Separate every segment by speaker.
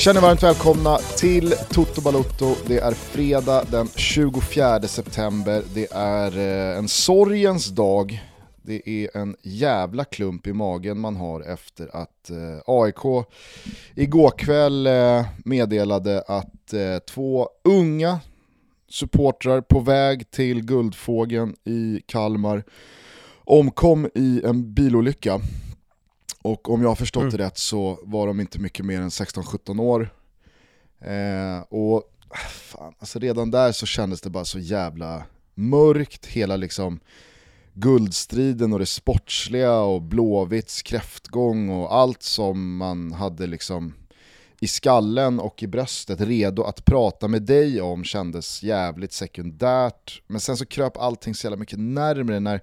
Speaker 1: Känner varmt välkomna till Toto Balotto. Det är fredag den 24 september. Det är eh, en sorgens dag. Det är en jävla klump i magen man har efter att eh, AIK igår kväll eh, meddelade att två unga supportrar på väg till Guldfågeln i Kalmar omkom i en bilolycka. Och om jag har förstått mm. det rätt så var de inte mycket mer än 16-17 år. Eh, och fan, alltså redan där så kändes det bara så jävla mörkt, hela liksom guldstriden och det sportsliga och Blåvitts kräftgång och allt som man hade liksom i skallen och i bröstet redo att prata med dig om kändes jävligt sekundärt. Men sen så kröp allting så jävla mycket närmre när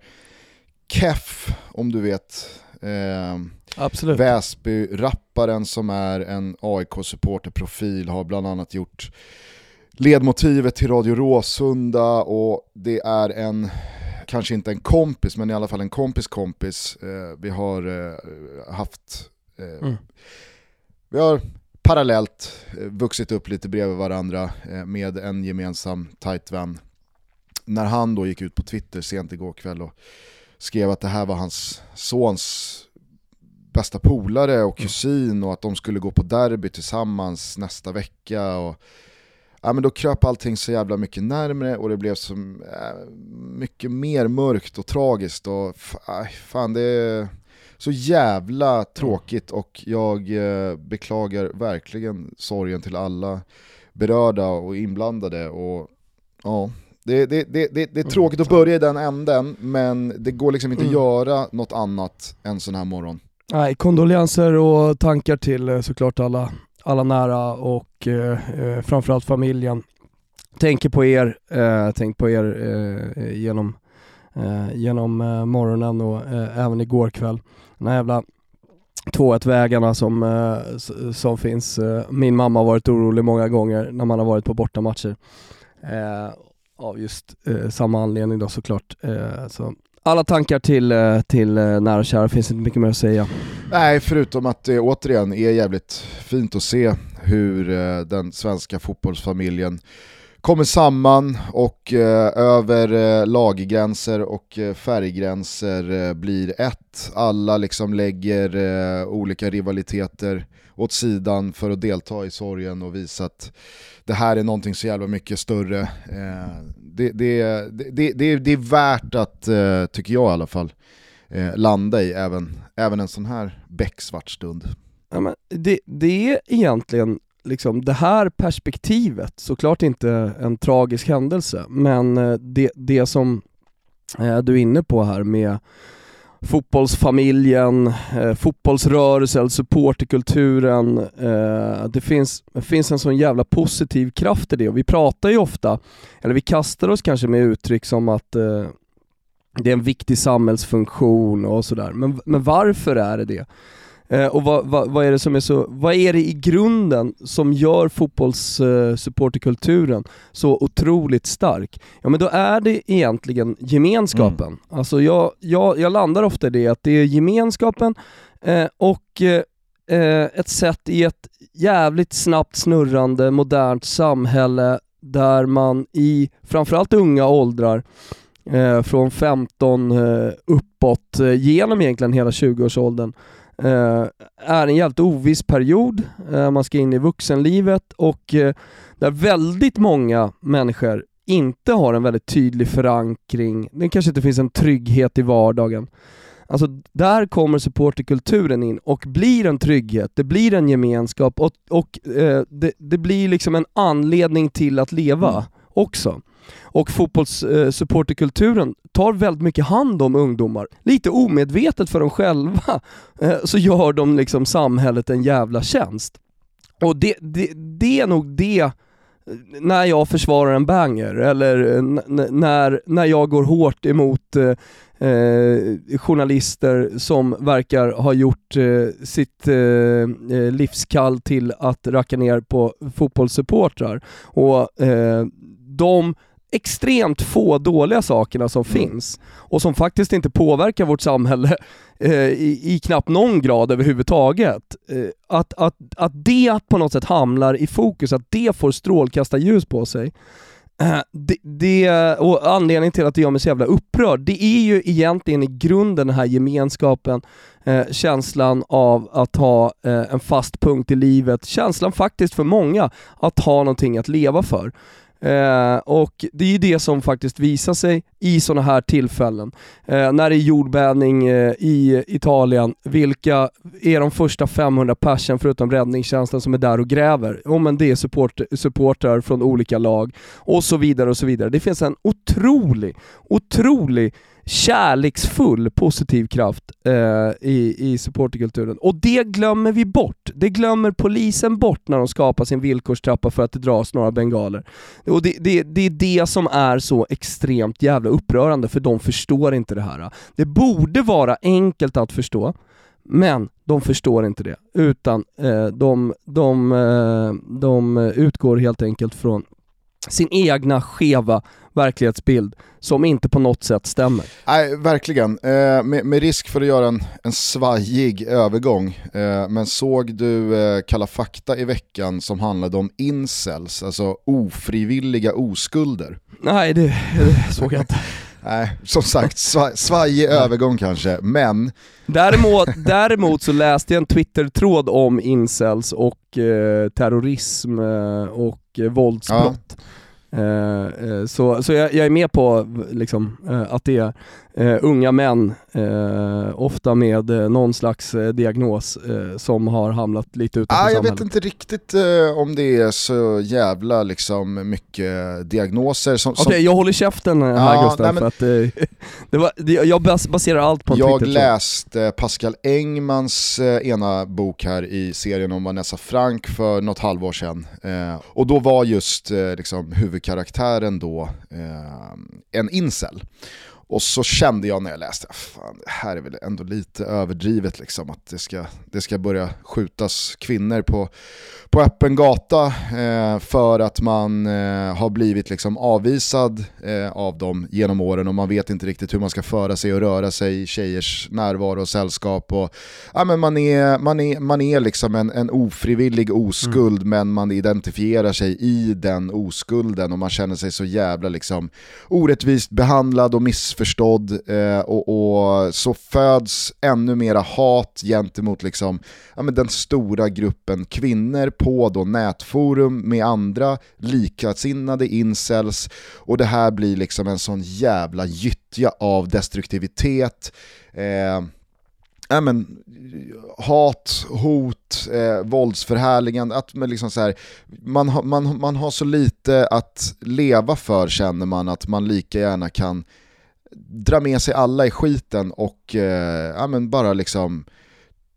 Speaker 1: Keff, om du vet, eh. Väsby-rapparen som är en AIK-supporterprofil har bland annat gjort ledmotivet till Radio Råsunda och det är en, kanske inte en kompis, men i alla fall en kompis kompis. Eh, vi har eh, haft, eh, mm. vi har parallellt eh, vuxit upp lite bredvid varandra eh, med en gemensam tight vän. När han då gick ut på Twitter sent igår kväll och skrev att det här var hans sons bästa polare och mm. kusin och att de skulle gå på derby tillsammans nästa vecka. Och, ja, men då kröp allting så jävla mycket närmre och det blev så äh, mycket mer mörkt och tragiskt. Och, fan, det är så jävla tråkigt och jag eh, beklagar verkligen sorgen till alla berörda och inblandade. Och, ja, det, det, det, det, är mm. tråkigt att börja i den änden, men det går liksom inte att mm. göra något annat en sån här morgon.
Speaker 2: Nej, kondolenser och tankar till eh, såklart alla, alla nära och eh, eh, framförallt familjen. Tänker på er, eh, tänk på er eh, genom, eh, genom eh, morgonen och även igår kväll. Den här jävla 2-1 vägarna som, som finns. Min mamma har varit orolig många gånger när man har varit på bortamatcher av just eh, samma anledning då såklart. Eh, så alla tankar till, eh, till nära och kära, finns inte mycket mer att säga.
Speaker 1: Nej, förutom att det återigen är jävligt fint att se hur den svenska fotbollsfamiljen kommer samman och över laggränser och färggränser blir ett. Alla liksom lägger olika rivaliteter åt sidan för att delta i sorgen och visa att det här är någonting så jävla mycket större. Eh, det, det, det, det, det är värt att, eh, tycker jag i alla fall, eh, landa i även, även en sån här becksvart stund.
Speaker 2: Ja, men det, det är egentligen liksom det här perspektivet, såklart inte en tragisk händelse, men eh, det, det som eh, du är inne på här med fotbollsfamiljen, eh, fotbollsrörelsen, alltså supporterkulturen. Eh, det, finns, det finns en sån jävla positiv kraft i det och vi pratar ju ofta, eller vi kastar oss kanske med uttryck som att eh, det är en viktig samhällsfunktion och sådär. Men, men varför är det det? Eh, och vad, vad, vad, är det som är så, vad är det i grunden som gör fotbollssupporterkulturen eh, så otroligt stark? Ja men då är det egentligen gemenskapen. Mm. Alltså jag, jag, jag landar ofta i det, att det är gemenskapen eh, och eh, ett sätt i ett jävligt snabbt snurrande modernt samhälle där man i framförallt unga åldrar från 15 uppåt, genom egentligen hela 20-årsåldern, Eh, är en jävligt oviss period, eh, man ska in i vuxenlivet och eh, där väldigt många människor inte har en väldigt tydlig förankring, det kanske inte finns en trygghet i vardagen. Alltså där kommer supporterkulturen in och blir en trygghet, det blir en gemenskap och, och eh, det, det, blir liksom en anledning till att leva mm. också. Och fotbollssupporterkulturen eh, tar väldigt mycket hand om ungdomar. Lite omedvetet för dem själva eh, så gör de liksom samhället en jävla tjänst. Och det, det, det är nog det eh, när jag försvarar en banger eller eh, när, när jag går hårt emot eh, journalister som verkar ha gjort eh, sitt eh, eh livskall till att racka ner på fotbollssupportrar. Och eh, de extremt få dåliga sakerna som mm. finns och som faktiskt inte påverkar vårt samhälle eh, i, i knappt någon grad överhuvudtaget. Eh, att, att, att det på något sätt hamnar i fokus, att det får strålkastarljus på sig. Eh, det, det, och anledningen till att det gör mig så jävla upprörd, det är ju egentligen i grunden den här gemenskapen, eh, känslan av att ha eh, en fast punkt i livet, känslan faktiskt för många att ha någonting att leva för. Eh, och det är ju det som faktiskt visar sig i sådana här tillfällen. Eh, när det är jordbävning eh, i Italien, vilka är de första 500 personer förutom räddningstjänsten som är där och gräver? Jo men det är support, supportrar från olika lag och så vidare och så vidare. Det finns en otrolig, otrolig kärleksfull positiv kraft eh, i, i supporterkulturen. Och det glömmer vi bort. Det glömmer polisen bort när de skapar sin villkorstrappa för att det dras några bengaler. Och det, det, det är det som är så extremt jävla upprörande, för de förstår inte det här. Det borde vara enkelt att förstå, men de förstår inte det, utan eh, de, de, de, de utgår helt enkelt från sin egna skeva verklighetsbild som inte på något sätt stämmer.
Speaker 1: Nej, verkligen. Eh, med, med, risk för att göra en, en svajig övergång, eh, men såg du eh, Kalla fakta i veckan som handlade om incels, alltså ofrivilliga oskulder?
Speaker 2: Nej, det, det såg jag inte.
Speaker 1: Nej, som sagt, svaj, svajig övergång kanske, men...
Speaker 2: Däremot, däremot så läste jag en Twitter-tråd om incels och eh, terrorism eh, och eh, våldsbrott. Ja. Eh, eh, så så jag, jag, är med på liksom, eh, att det är uh, unga män, ofta med någon slags diagnos, som har hamnat lite utanför ah,
Speaker 1: Jag samhället. vet inte riktigt om det är så jävla liksom, mycket diagnoser. Som,
Speaker 2: Okej, okay, jag håller käften här ja, Gustav, nej, men... för att, det var, det, jag baserar allt på
Speaker 1: Jag läste Pascal Engmans ena bok här i serien om Vanessa Frank för något halvår sedan. och då var just liksom, huvud huvudkaraktären då en incel. Och så kände jag när jag läste, fan, det här är väl ändå lite överdrivet liksom, att det ska, det ska börja skjutas kvinnor på, på öppen gata eh, för att man eh, har blivit liksom avvisad eh, av dem genom åren och man vet inte riktigt hur man ska föra sig och röra sig i tjejers närvaro och sällskap. Och, ja, men man, är, man, är, man är liksom en, en ofrivillig oskuld mm. men man identifierar sig i den oskulden och man känner sig så jävla liksom, orättvist behandlad och missförstådd eh, och, och, så föds ännu mera hat gentemot liksom, ja, men den stora gruppen kvinnor på då nätforum med andra likasinnade incels och det här blir liksom en sån jävla gyttja av destruktivitet. Eh, äh, men, hat, hot, eh, våldsförhärligande, att man, liksom så här, man, ha, man, man har så lite att leva för känner man att man lika gärna kan dra med sig alla i skiten och eh, ja, men bara liksom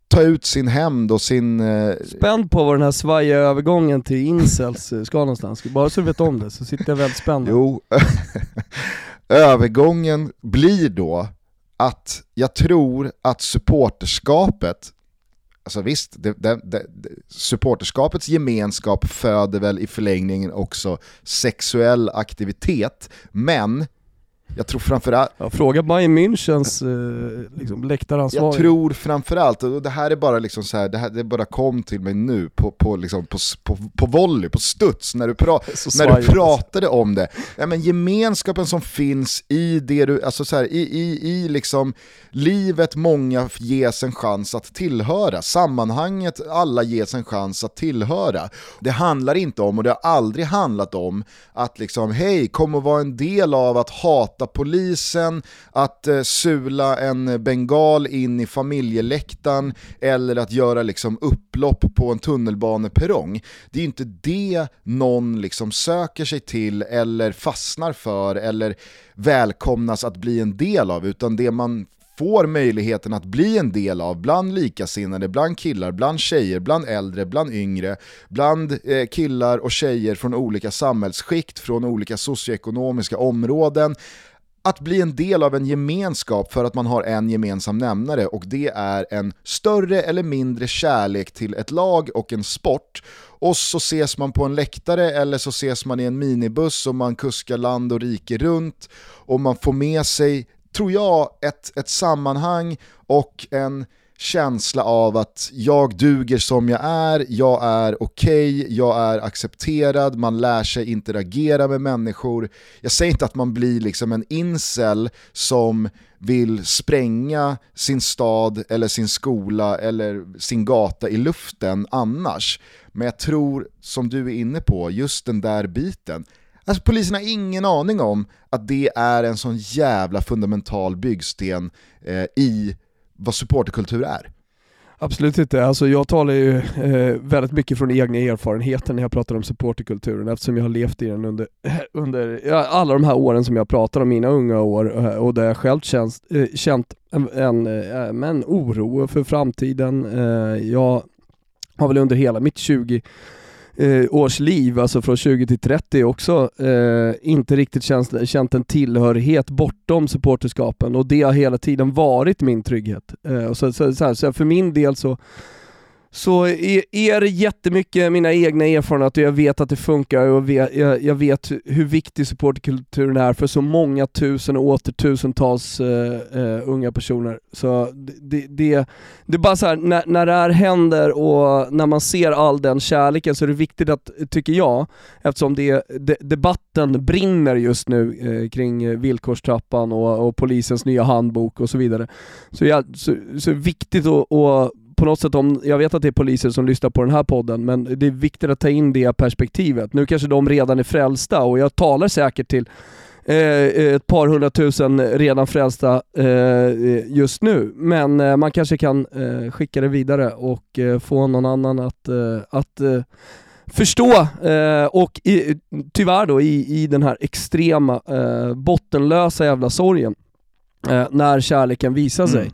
Speaker 1: ta ut sin hämnd och sin... Eh...
Speaker 2: Spänd på var den här svajiga övergången till incels ska någonstans, bara så du vet om det så sitter jag väldigt spänd.
Speaker 1: Jo, övergången blir då att jag tror att supporterskapet Alltså visst, det, det, det, supporterskapets gemenskap föder väl i förlängningen också sexuell aktivitet, men jag tror framförallt...
Speaker 2: Ja, fråga Bayern Münchens eh, liksom, läktaransvarig.
Speaker 1: Jag tror framförallt, och det här är bara liksom så här, det, här, det bara kom till mig nu på, på, liksom, på, på, på volley, på studs, när du, pra, när du pratade om det. Ja, men gemenskapen som finns i det du, alltså så här, i, i, i liksom livet många ges en chans att tillhöra, sammanhanget alla ges en chans att tillhöra. Det handlar inte om, och det har aldrig handlat om, att liksom hej, kom och var en del av att hata polisen, att eh, sula en bengal in i familjeläktaren eller att göra liksom upplopp på en tunnelbaneperrong. Det är ju inte det någon liksom söker sig till eller fastnar för eller välkomnas att bli en del av, utan det man får möjligheten att bli en del av bland likasinnade, bland killar, bland tjejer, bland äldre, bland yngre, bland eh, killar och tjejer från olika samhällsskikt, från olika socioekonomiska områden att bli en del av en gemenskap för att man har en gemensam nämnare och det är en större eller mindre kärlek till ett lag och en sport. Och så ses man på en läktare eller så ses man i en minibuss och man kuskar land och rike runt och man får med sig, tror jag, ett, ett sammanhang och en känsla av att jag duger som jag är, jag är okej, okay, jag är accepterad, man lär sig interagera med människor. Jag säger inte att man blir liksom en incel som vill spränga sin stad eller sin skola eller sin gata i luften annars. Men jag tror, som du är inne på, just den där biten, Alltså polisen har ingen aning om att det är en sån jävla fundamental byggsten eh, i vad supporterkultur är.
Speaker 2: Absolut inte. Alltså jag talar ju eh, väldigt mycket från egna erfarenheter när jag pratar om supporterkulturen eftersom jag har levt i den under, under ja, alla de här åren som jag pratar om, mina unga år, eh, och där jag själv känns, eh, känt en, en, eh, eh, en oro för framtiden. Eh, jag har väl under hela mitt 20 eh, års liv, alltså från 20 till 30 också, eh, inte riktigt känt, känt en tillhörighet bortom supporterskapen och det har hela tiden varit min trygghet. Eh, så, så, så, här, så för min del så så är e, det jättemycket mina egna erfarenheter och jag vet att det funkar och jag vet, hur viktig supportkulturen är för så många tusen och åter tusentals uh, unga personer. Så det, det, det är bara så här, när, när det här händer och när man ser all den kärleken så är det viktigt att, tycker jag, eftersom det, de, debatten brinner just nu uh, kring villkorstrappan och, och, polisens nya handbok och så vidare, så, jag, så, så är det viktigt att, att på något sätt, om, jag vet att det är poliser som lyssnar på den här podden, men det är viktigt att ta in det perspektivet. Nu kanske de redan är frälsta och jag talar säkert till eh, ett par hundratusen redan frälsta eh, just nu, men eh, man kanske kan eh, skicka det vidare och eh, få någon annan att, eh, att eh, förstå eh, och i, tyvärr då i, i den här extrema eh, bottenlösa jävla sorgen när kärleken visar sig. Mm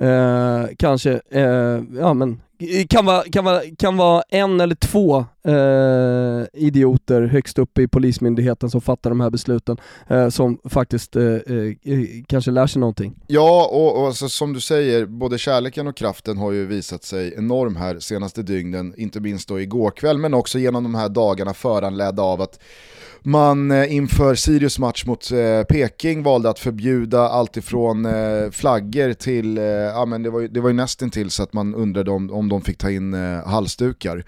Speaker 2: Eh, kanske, eh, ja men kan vara, kan, vara, kan vara en eller två eh, idioter högst upp i polismyndigheten som fattar de här besluten, eh, som faktiskt eh, eh, eh kanske lär sig någonting.
Speaker 1: Ja, och, och alltså, som du säger, både kärleken och kraften har ju visat sig enorm här senaste dygnen, inte minst då igår kväll, men också genom de här dagarna föranledda av att man eh, inför Sirius match mot eh, Peking valde att förbjuda allt ifrån eh, flaggor till, eh, ja men det var ju, det var ju nästan till så att man undrade om, om de fick ta in eh, halsdukar.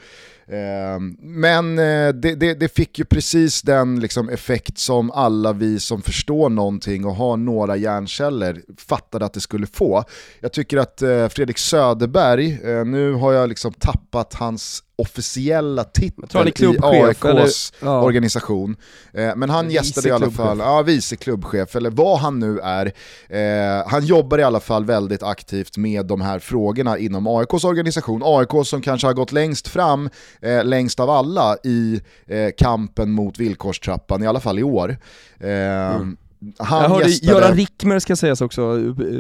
Speaker 1: Ehm, men eh, det, det, det, fick ju precis den liksom effekt som alla vi som förstår någonting och har några hjärnceller fattade att det skulle få. Jag tycker att Fredrik Söderberg, nu har jag liksom tappat hans officiella titel i AIKs ja. organisation. Eh, men han gästade i alla fall, ja vice klubbchef, eller vad han nu är. Eh, han jobbar i alla fall väldigt aktivt med de här frågorna inom AIKs organisation. AIK som kanske har gått längst fram, eh, längst av alla i eh, kampen mot villkorstrappan, i alla fall i år. Eh, mm.
Speaker 2: Han jag hörde gästade... Göran Rickmer ska sägas också.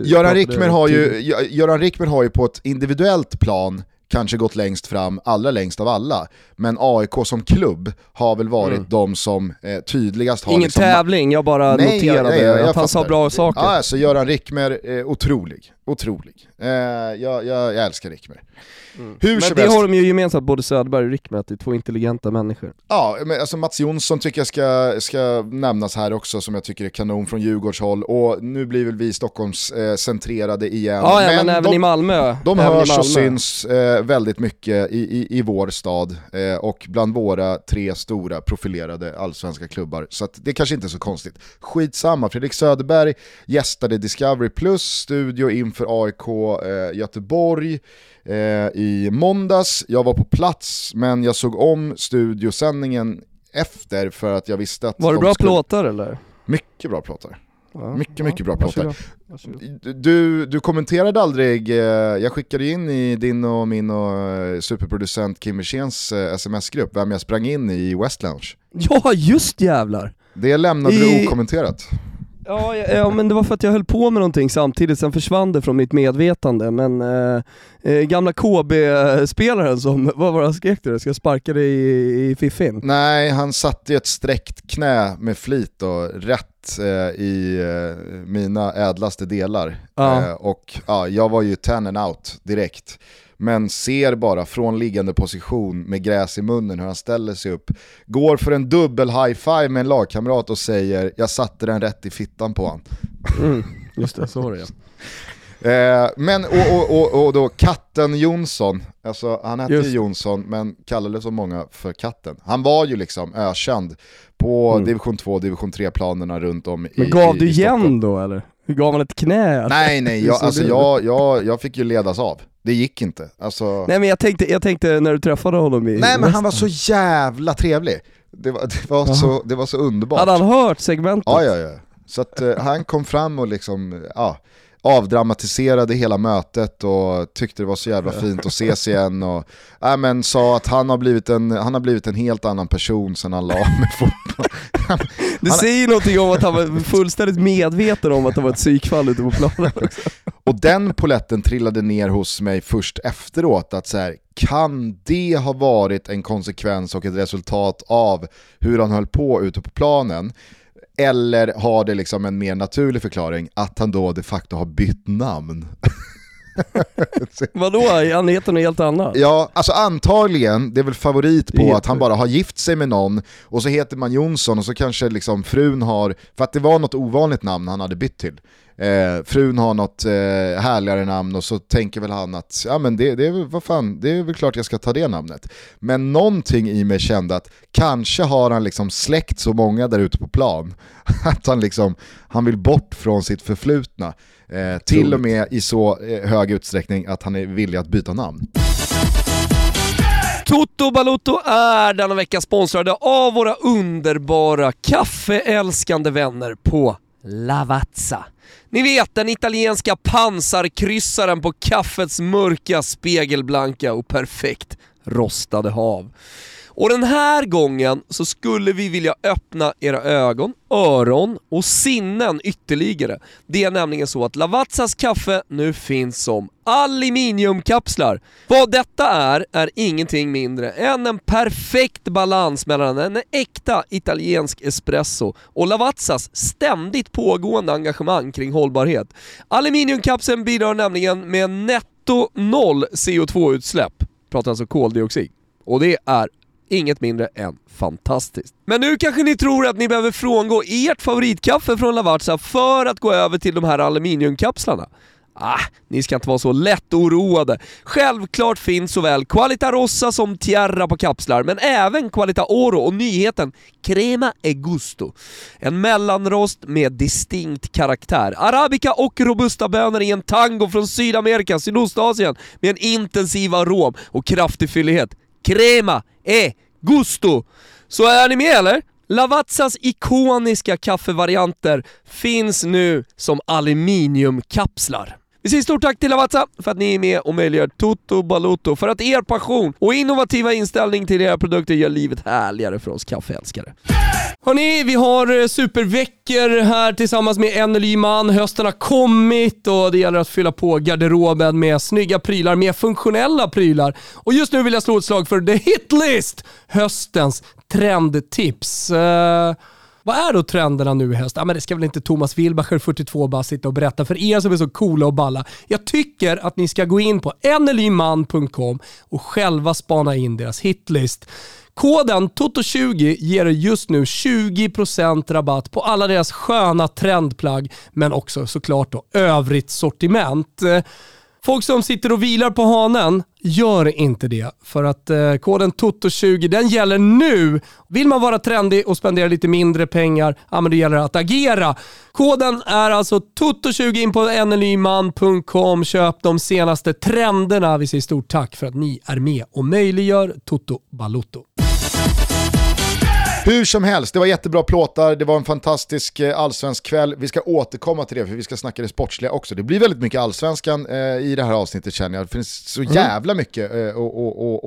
Speaker 1: Göran Rickmer, har ju, Göran Rickmer har ju på ett individuellt plan kanske gått längst fram, allra längst av alla. Men AIK som klubb har väl varit mm. de som eh, tydligast har...
Speaker 2: Ingen liksom... tävling, jag bara nej, noterade jag, jag, jag, att han sa bra saker.
Speaker 1: Ja, alltså Göran Rickmer, eh, otrolig. Otrolig. Eh, jag, jag, älskar Rickmer.
Speaker 2: Mm. Hur men det har de ju gemensamt, både Söderberg och Rickmer, att det är två intelligenta människor.
Speaker 1: Ja, men alltså Mats Jonsson tycker jag ska, ska nämnas här också, som jag tycker är kanon från Djurgårdshåll. Och nu blir väl vi Stockholms eh, centrerade igen.
Speaker 2: Ja, ja men, men, även de, i Malmö.
Speaker 1: De hörs och syns eh, väldigt mycket i, i, i vår stad eh, och bland våra tre stora profilerade allsvenska klubbar. Så det kanske inte är så konstigt. Skitsamma, Fredrik Söderberg gästade Discovery Plus studio inför AIK eh, Göteborg eh, i måndags. Jag var på plats men jag såg om studiosändningen efter för att jag visste att...
Speaker 2: Var det bra skulle... plåtar eller?
Speaker 1: Mycket bra plåtar. Ja, mycket, ja, mycket bra plåtar. Du, du kommenterade aldrig, eh, jag skickade in i din och min och eh, superproducent Kim Wirsens eh, sms-grupp vem jag sprang in i West Lounge.
Speaker 2: Ja, just jävlar!
Speaker 1: Det lämnade I... du okommenterat.
Speaker 2: Ja, ja, ja, men det var för att jag höll på med någonting samtidigt, sen försvann det från mitt medvetande. Men eh, eh gamla KB-spelaren som, vad var det han skrek du? Ska jag sparka dig i, i fiffin?
Speaker 1: Nej, han satte ett sträckt knä med flit och rätt eh, i eh, mina ädlaste delar. Ja. Eh, och ja, jag var ju ten and out direkt men ser bara från liggande position med gräs i munnen hur han ställer sig upp, går för en dubbel high-five med en lagkamrat och säger “jag satte den rätt i fittan på honom”.
Speaker 2: Mm, just det, så var det ja.
Speaker 1: Eh, men och, och, och, och, då katten Jonsson, alltså han hette ju Jonsson men kallades så många för katten. Han var ju liksom ökänd på mm. division 2 division 3-planerna runt om
Speaker 2: men
Speaker 1: i
Speaker 2: Men gav
Speaker 1: i,
Speaker 2: du
Speaker 1: i
Speaker 2: igen då eller? Gav han ett knä?
Speaker 1: Nej nej, jag, alltså jag, jag, jag fick ju ledas av. Det gick inte. Alltså...
Speaker 2: Nej men jag tänkte, jag tänkte när du träffade honom i
Speaker 1: Nej men han var så jävla trevlig. Det var, det var, så, det var så underbart.
Speaker 2: Hade han hört segmentet?
Speaker 1: Ja ja ja. Så att uh, han kom fram och liksom, ja avdramatiserade hela mötet och tyckte det var så jävla fint att ses igen och äh, men, sa att han har, blivit en, han har blivit en helt annan person sen han la med fotboll.
Speaker 2: Det han, säger någonting om att han var fullständigt medveten om att det var ett psykfall ute på planen.
Speaker 1: och den poletten trillade ner hos mig först efteråt, att så här, kan det ha varit en konsekvens och ett resultat av hur han höll på ute på planen? Eller har det liksom en mer naturlig förklaring att han då de facto har bytt namn?
Speaker 2: Vadå? Han heter något helt annat?
Speaker 1: Ja, alltså antagligen, det är väl favorit på att han bara har gift sig med någon och så heter man Jonsson och så kanske liksom frun har, för att det var något ovanligt namn han hade bytt till. Eh, frun har något eh, härligare namn och så tänker väl han att ja, men det, det, är, vad fan, det är väl klart jag ska ta det namnet. Men någonting i mig kände att kanske har han liksom släckt så många där ute på plan att han, liksom, han vill bort från sitt förflutna. Eh, till och med i så eh, hög utsträckning att han är villig att byta namn.
Speaker 2: Toto Balotto är denna vecka sponsrade av våra underbara kaffeälskande vänner på Lavazza. Ni vet den italienska pansarkryssaren på kaffets mörka, spegelblanka och perfekt rostade hav. Och den här gången så skulle vi vilja öppna era ögon, öron och sinnen ytterligare. Det är nämligen så att Lavazzas kaffe nu finns som aluminiumkapslar. Vad detta är, är ingenting mindre än en perfekt balans mellan en äkta italiensk espresso och Lavazzas ständigt pågående engagemang kring hållbarhet. Aluminiumkapseln bidrar nämligen med netto noll CO2-utsläpp, pratar alltså koldioxid. Och det är inget mindre än fantastiskt. Men nu kanske ni tror att ni behöver frångå ert favoritkaffe från Lavazza för att gå över till de här aluminiumkapslarna. Ah, ni ska inte vara så lätt oroade. Självklart finns såväl Qualita Rossa som Tierra på kapslar, men även Qualita Oro och nyheten Crema e Gusto. En mellanrost med distinkt karaktär. Arabica och robusta bönor i en tango från Sydamerika, Sydostasien med en intensiv arom och kraftig fyllighet. Crema e gusto. Så är ni med eller? Lavazzas ikoniska kaffevarianter finns nu som aluminiumkapslar. Vi säger stort tack till Lavazza för att ni är med och möjliggör Toto Balotto för att er passion och innovativa inställning till era produkter gör livet härligare för oss kaffeälskare. Hörni, vi har eh, superveckor här tillsammans med Enneli Man. Hösten har kommit och det gäller att fylla på garderoben med snygga prylar, med funktionella prylar. Och just nu vill jag slå ett slag för The Hitlist, höstens trendtips. Uh, vad är då trenderna nu i höst? Ja, men det ska väl inte Thomas Wilbacher, 42 bara sitta och berätta för er som är så coola och balla. Jag tycker att ni ska gå in på nlyman.com och själva spana in deras hitlist. Koden TOTO20 ger er just nu 20% rabatt på alla deras sköna trendplagg, men också såklart då övrigt sortiment. Folk som sitter och vilar på hanen, gör inte det. För att eh, koden TOTO20 den gäller nu. Vill man vara trendig och spendera lite mindre pengar, ja men då gäller det att agera. Koden är alltså TOTO20 in på nnyman.com. Köp de senaste trenderna. Vi säger stort tack för att ni är med och möjliggör Toto Balotto.
Speaker 1: Hur som helst, det var jättebra plåtar, det var en fantastisk eh, allsvensk kväll. Vi ska återkomma till det för vi ska snacka det sportsliga också. Det blir väldigt mycket allsvenskan eh, i det här avsnittet känner jag. Det finns så mm. jävla mycket eh,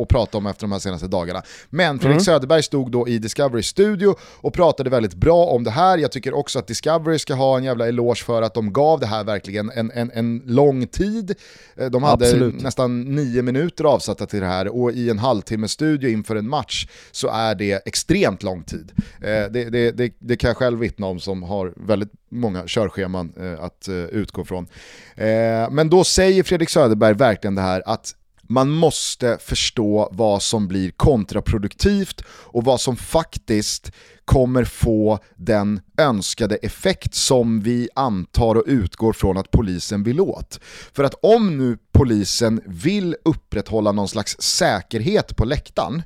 Speaker 1: att prata om efter de här senaste dagarna. Men Fredrik mm. Söderberg stod då i Discovery studio och pratade väldigt bra om det här. Jag tycker också att Discovery ska ha en jävla eloge för att de gav det här verkligen en, en, en lång tid. Eh, de hade Absolut. nästan nio minuter avsatta till det här och i en halvtimme studio inför en match så är det extremt lång tid. Eh, det, det, det, det, kan jag själv vittna om som har väldigt många körscheman eh, att eh, utgå från. Eh, men då säger Fredrik Söderberg verkligen det här att man måste förstå vad som blir kontraproduktivt och vad som faktiskt kommer få den önskade effekt som vi antar och utgår från att polisen vill åt. För att om nu polisen vill upprätthålla någon slags säkerhet på läktaren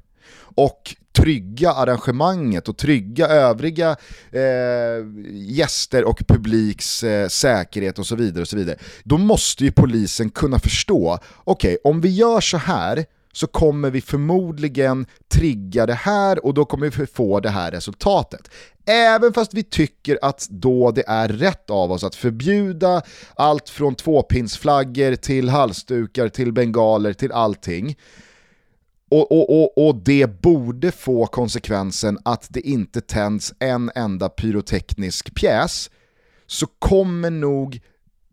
Speaker 1: och trygga arrangemanget och trygga övriga eh, gäster och publiks eh, säkerhet och så vidare. och så vidare. Då måste ju polisen kunna förstå, okej okay, om vi gör så här så kommer vi förmodligen trigga det här och då kommer vi få det här resultatet. Även fast vi tycker att då det är rätt av oss att förbjuda allt från tvåpinsflaggor till halsdukar till bengaler till allting, och, och, och, och, det borde få konsekvensen att det inte tänds en enda pyroteknisk pjäs, så kommer nog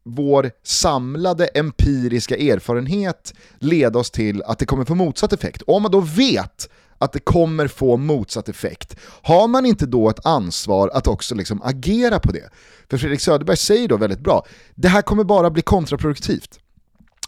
Speaker 1: vår samlade empiriska erfarenhet leda oss till att det kommer få motsatt effekt. Och om man då vet att det kommer få motsatt effekt, har man inte då ett ansvar att också liksom agera på det? För Fredrik Söderberg säger då väldigt bra, det här kommer bara bli kontraproduktivt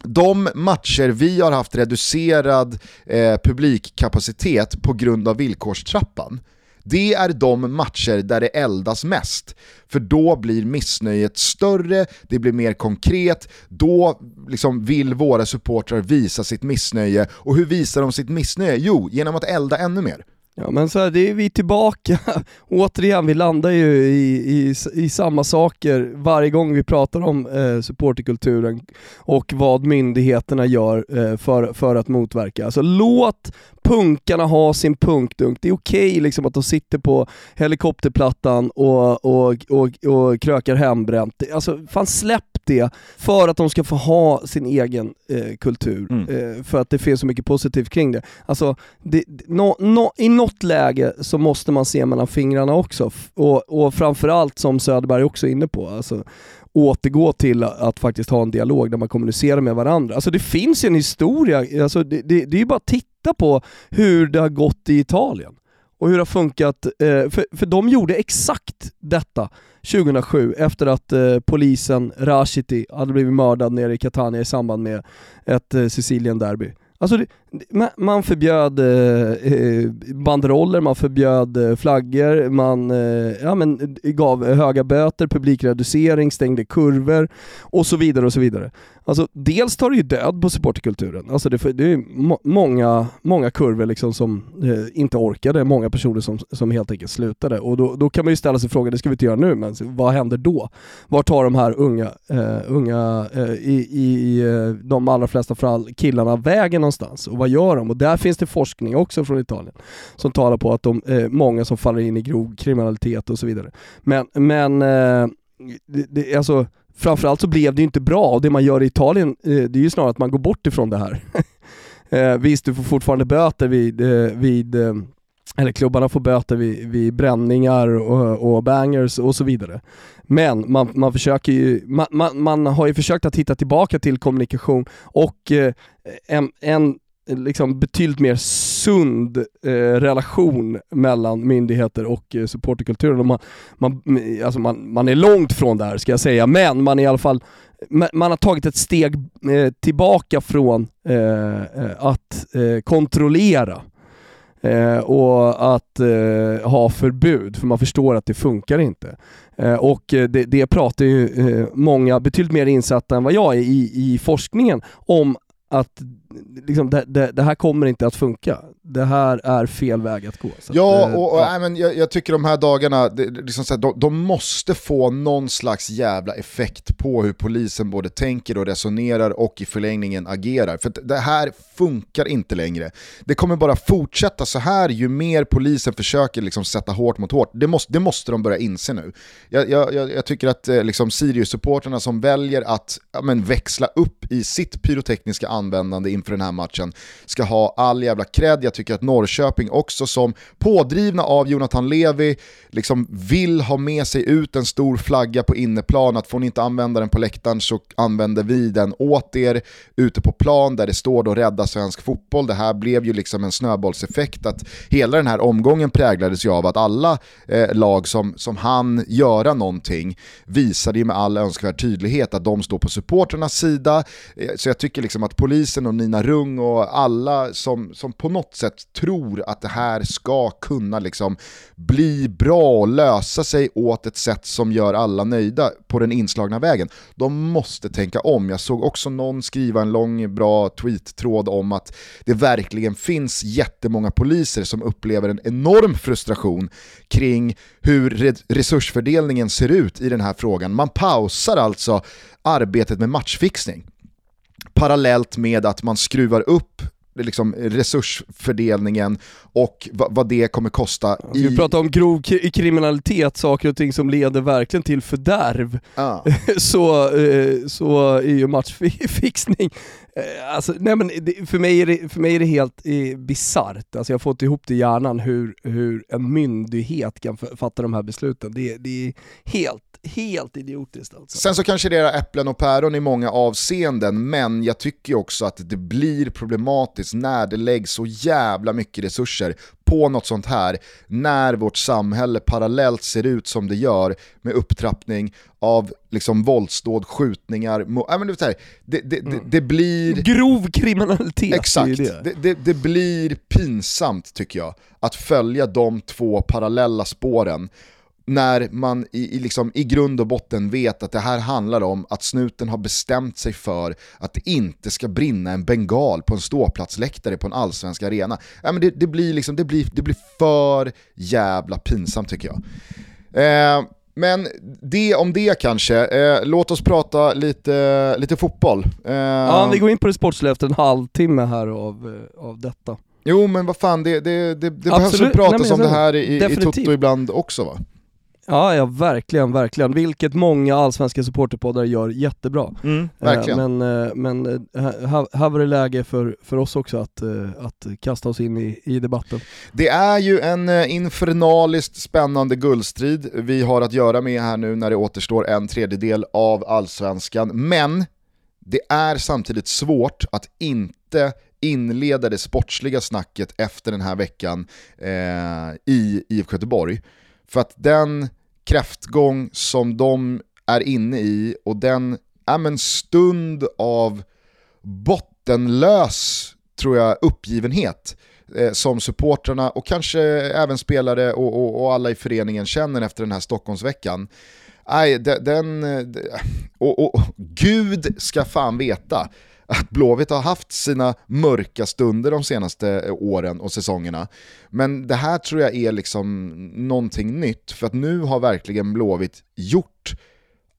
Speaker 1: de matcher vi har haft reducerad eh, publikkapacitet på grund av villkorstrappan, det är de matcher där det eldas mest. För då blir missnöjet större, det blir mer konkret, då liksom vill våra supportrar visa sitt missnöje. Och hur visar de sitt missnöje? Jo, genom att elda ännu mer.
Speaker 2: Ja men så här, det är vi tillbaka, återigen vi landar ju i, i, i samma saker varje gång vi pratar om eh, supporterkulturen och vad myndigheterna gör eh, för, för att motverka. Alltså låt punkarna ha sin punkdunk, det är okej okay, liksom att de sitter på helikopterplattan och, och, och, och krökar hembränt. Alltså fan släpp det för att de ska få ha sin egen eh, kultur, mm. eh, för att det finns så mycket positivt kring det. Alltså, det, no, no, i något läge så måste man se mellan fingrarna också, och, och framförallt som Söderberg också är inne på, alltså, återgå till att faktiskt ha en dialog där man kommunicerar med varandra. Alltså det finns ju en historia, alltså det, det, det är ju bara att titta på hur det har gått i Italien och hur det har funkat, eh, för, för de gjorde exakt detta 2007 efter att eh, polisen Rashiti hade blivit mördad nere i Catania i samband med ett eh, Sicilien-derby. Alltså det, man förbjöd eh, eh, banderoller, man förbjöd eh, flaggor, man eh, ja, men, eh, gav höga böter, publikreducering, stängde kurvor och så vidare och så vidare. Alltså dels tar det ju död på supporterkulturen. Alltså det, det är må, många, många kurvor liksom som eh, inte orkade, många personer som, som helt enkelt slutade. Och då, då kan man ju ställa sig frågan, det ska vi inte göra nu, men vad händer då? Var tar de här unga, eh, unga eh, i, i eh, de allra flesta fall killarna vägen någonstans? Och vad gör de? Och där finns det forskning också från Italien som talar på att de, eh, många som faller in i grov kriminalitet och så vidare. Men, men eh, det, det, alltså, framförallt så blev det ju inte bra och det man gör i Italien, eh, det är ju snarare att man går bort ifrån det här. eh, visst, du får fortfarande böter vid, eh, vid eh, eller klubbarna får böter vid, vid bränningar och, och, bangers och så vidare. Men man, man försöker ju, man, man, man, har ju försökt att hitta tillbaka till kommunikation och eh, en, en liksom betydligt mer sund eh, relation mellan myndigheter och eh, supporterkulturen. man, man, eh, alltså man, man är långt från där ska jag säga, men man är i alla fall man har tagit ett steg eh, tillbaka från eh, eh att eh, kontrollera eh, och att eh, ha förbud, för man förstår att det funkar inte. och det, det pratar ju många, betydligt mer insatta än vad jag är i, i forskningen, om att liksom, det, det, det, här kommer inte att funka. Det här är fel väg att gå.
Speaker 1: ja, att, och, och ja. men jag, jag, tycker de här dagarna, det, liksom så här, de, de, måste få någon slags jävla effekt på hur polisen både tänker och resonerar och i förlängningen agerar. För det här funkar inte längre. Det kommer bara fortsätta så här ju mer polisen försöker liksom sätta hårt mot hårt. Det måste, det måste de börja inse nu. Jag, jag, jag tycker att eh, liksom Sirius-supporterna som väljer att ja, men, växla upp i sitt pyrotekniska användande inför den här matchen ska ha all jävla cred. Jag tycker att Norrköping också som pådrivna av Jonathan Levi liksom vill ha med sig ut en stor flagga på inneplan, att får ni inte använda den på läktaren så använder vi den åt er ute på plan där det står då rädda svensk fotboll. Det här blev ju liksom en snöbollseffekt att hela den här omgången präglades ju av att alla eh, lag som, som han göra någonting visade ju med all önskvärd tydlighet att de står på supporternas sida. Eh, så jag tycker liksom att polisen och ni Nina Rung och alla som, som på något sätt tror att det här ska kunna liksom bli bra och lösa sig åt ett sätt som gör alla nöjda på den inslagna vägen. De måste tänka om. Jag såg också någon skriva en lång bra tweet-tråd om att det verkligen finns jättemånga poliser som upplever en enorm frustration kring hur resursfördelningen ser ut i den här frågan. Man pausar alltså arbetet med matchfixning parallellt med att man skruvar upp liksom resursfördelningen och vad det kommer kosta.
Speaker 2: I... Vi pratar om grov kriminalitet, saker och ting som leder verkligen till fördärv. Ah. så, eh, så är ju matchfixning, eh, alltså, nej men för, mig är det, för mig är det helt eh, bisarrt. Alltså jag får inte ihop det i hjärnan hur, hur en myndighet kan fatta de här besluten. Det, det är helt helt idiotiskt alltså.
Speaker 1: Sen så kanske det är äpplen och päron i många avseenden, men jag tycker också att det blir problematiskt när det läggs så jävla mycket resurser på något sånt här, när vårt samhälle parallellt ser ut som det gör med upptrappning av liksom våldsdåd, skjutningar, äh, men det, här, det, det, mm. det, blir...
Speaker 2: Grov kriminalitet!
Speaker 1: Exakt, det. Det, blir pinsamt tycker jag, att följa de två parallella spåren när man i, i, liksom, i grund och botten vet att det här handlar om att snuten har bestämt sig för att det inte ska brinna en bengal på en ståplatsläktare på en allsvensk arena. Ja, men det, det, blir liksom, det, blir, det blir för jävla pinsamt tycker jag. Eh, men det om det kanske, eh, låt oss prata lite, lite fotboll.
Speaker 2: Eh, ja, vi går in på det sportsliga efter en halvtimme här av, eh, av detta.
Speaker 1: Jo men vad fan, det, det, det, det behövs väl pratas om det här i, i Toto ibland också va?
Speaker 2: Ja, ja verkligen, verkligen. Vilket många allsvenska supporterpoddar gör jättebra.
Speaker 1: Mm, eh, verkligen.
Speaker 2: men eh, men eh, här, var det läge för, för oss också att, att kasta oss in i, i debatten.
Speaker 1: Det är ju en infernaliskt spännande guldstrid vi har att göra med här nu när det återstår en tredjedel av allsvenskan. Men det är samtidigt svårt att inte inleda det sportsliga snacket efter den här veckan eh, i IFK Göteborg. För att den kräftgång som de är inne i och den ja, men stund av bottenlös tror jag, uppgivenhet eh, som supportrarna och kanske även spelare och, och, och, alla i föreningen känner efter den här Stockholmsveckan. Nej, den, eh, den och, och, Gud ska fan veta att Blåvitt har haft sina mörka stunder de senaste eh, åren och säsongerna. Men det här tror jag är liksom någonting nytt, för att nu har verkligen Blåvitt gjort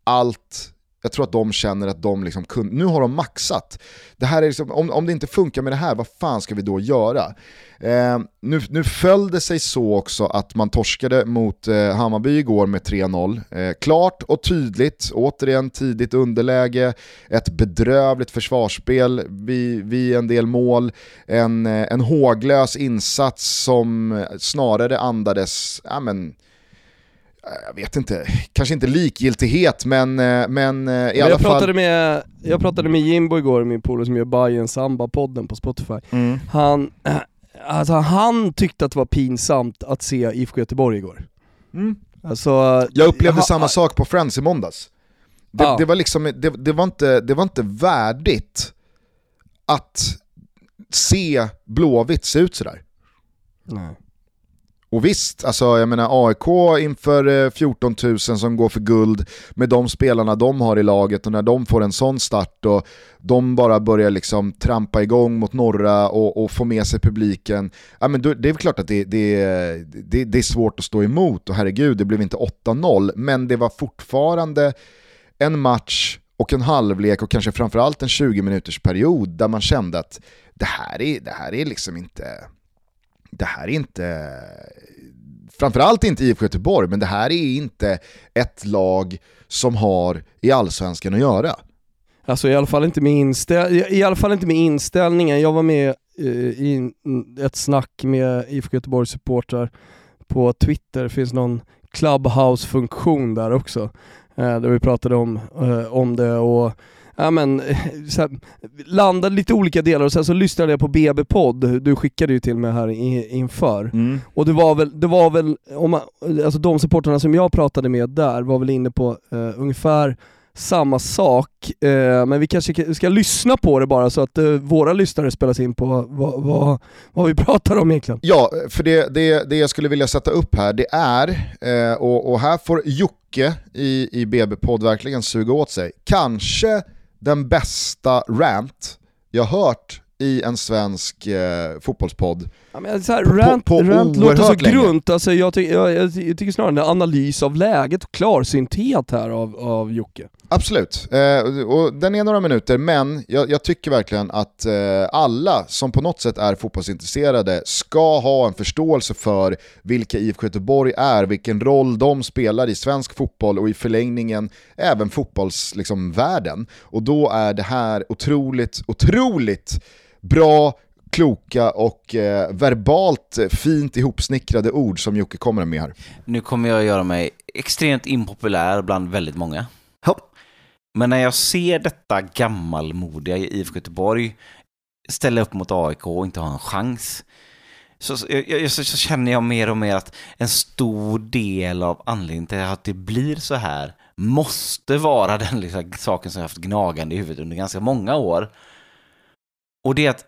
Speaker 1: allt jag tror att de känner att de liksom kunde, nu har de maxat. Det här är liksom, om, om det inte funkar med det här, vad fan ska vi då göra? Eh, nu, nu föll det sig så också att man torskade mot eh, Hammarby igår med 3-0. Eh, klart och tydligt, återigen tidigt underläge, ett bedrövligt försvarsspel vid, vid en del mål, en, eh, en håglös insats som snarare andades, ja men, jag vet inte, kanske inte likgiltighet men, eh, men eh, i men alla
Speaker 2: jag
Speaker 1: fall...
Speaker 2: Pratade med, jag pratade med Jimbo igår, min polare som gör Bajen Samba-podden på Spotify. Mm. Han, alltså, han tyckte att det var pinsamt att se IFK Göteborg igår.
Speaker 1: Mm. Alltså, jag upplevde ha, samma sak på Friends i måndags. Det, ja. det, var liksom, det, det, var inte, det var inte värdigt att se Blåvitt se ut sådär.
Speaker 2: Nej.
Speaker 1: Och visst, alltså jag menar AIK inför eh, 14 000 som går för guld med de spelarna de har i laget och när de får en sån start och de bara börjar liksom trampa igång mot norra och, och få med sig publiken, ja, men det är klart att det, det, det, det är svårt att stå emot och herregud, det blev inte 8-0, men det var fortfarande en match och en halvlek och kanske framförallt en 20 minuters period där man kände att det här är, det här är liksom inte det här är inte, framförallt inte IFK Göteborg, men det här är inte ett lag som har i allsvenskan att göra.
Speaker 2: Alltså i alla fall inte med, inställ i alla fall inte med inställningen. Jag var med eh, i ett snack med IFK Göteborgs supportrar på Twitter, det finns någon Clubhouse-funktion där också. Eh, där vi pratade om, eh, om det och ja men, här, landade lite olika delar och sen så lyssnade jag på BB-podd, du skickade ju till mig här inför. Mm. Och det var väl, det var väl om man, alltså de supporterna som jag pratade med där var väl inne på uh, ungefär samma sak, eh, men vi kanske ska lyssna på det bara så att eh, våra lyssnare spelas in på vad, vad, vad, vi pratar om egentligen.
Speaker 1: Ja, för det, det, det jag skulle vilja sätta upp här, det är, eh, och, och, här får Jocke i, i BB-podd verkligen suga åt sig, kanske den bästa rant jag hört i en svensk eh, fotbollspodd.
Speaker 2: Ja, men så här, rant, på, på rant låter så grunt, alltså jag, ty jag, jag, jag, tycker snarare en analys av läget och klarsynthet här av, av Jocke.
Speaker 1: Absolut, eh, och den är några minuter, men jag, jag tycker verkligen att eh, alla som på något sätt är fotbollsintresserade ska ha en förståelse för vilka IFK Göteborg är, vilken roll de spelar i svensk fotboll och i förlängningen även fotbollsvärlden. Liksom, och då är det här otroligt, otroligt bra, kloka och eh, verbalt fint ihopsnickrade ord som Jocke kommer med här.
Speaker 3: Nu kommer jag göra mig extremt impopulär bland väldigt många. Hopp. Men när jag ser detta gammalmodiga i IFK Göteborg ställa upp mot AIK och inte ha en chans, så, så, så, så, känner jag mer och mer att en stor del av anledningen till att det blir så här måste vara den liksom, saken som jag haft gnagande i huvudet under ganska många år. Och det är att,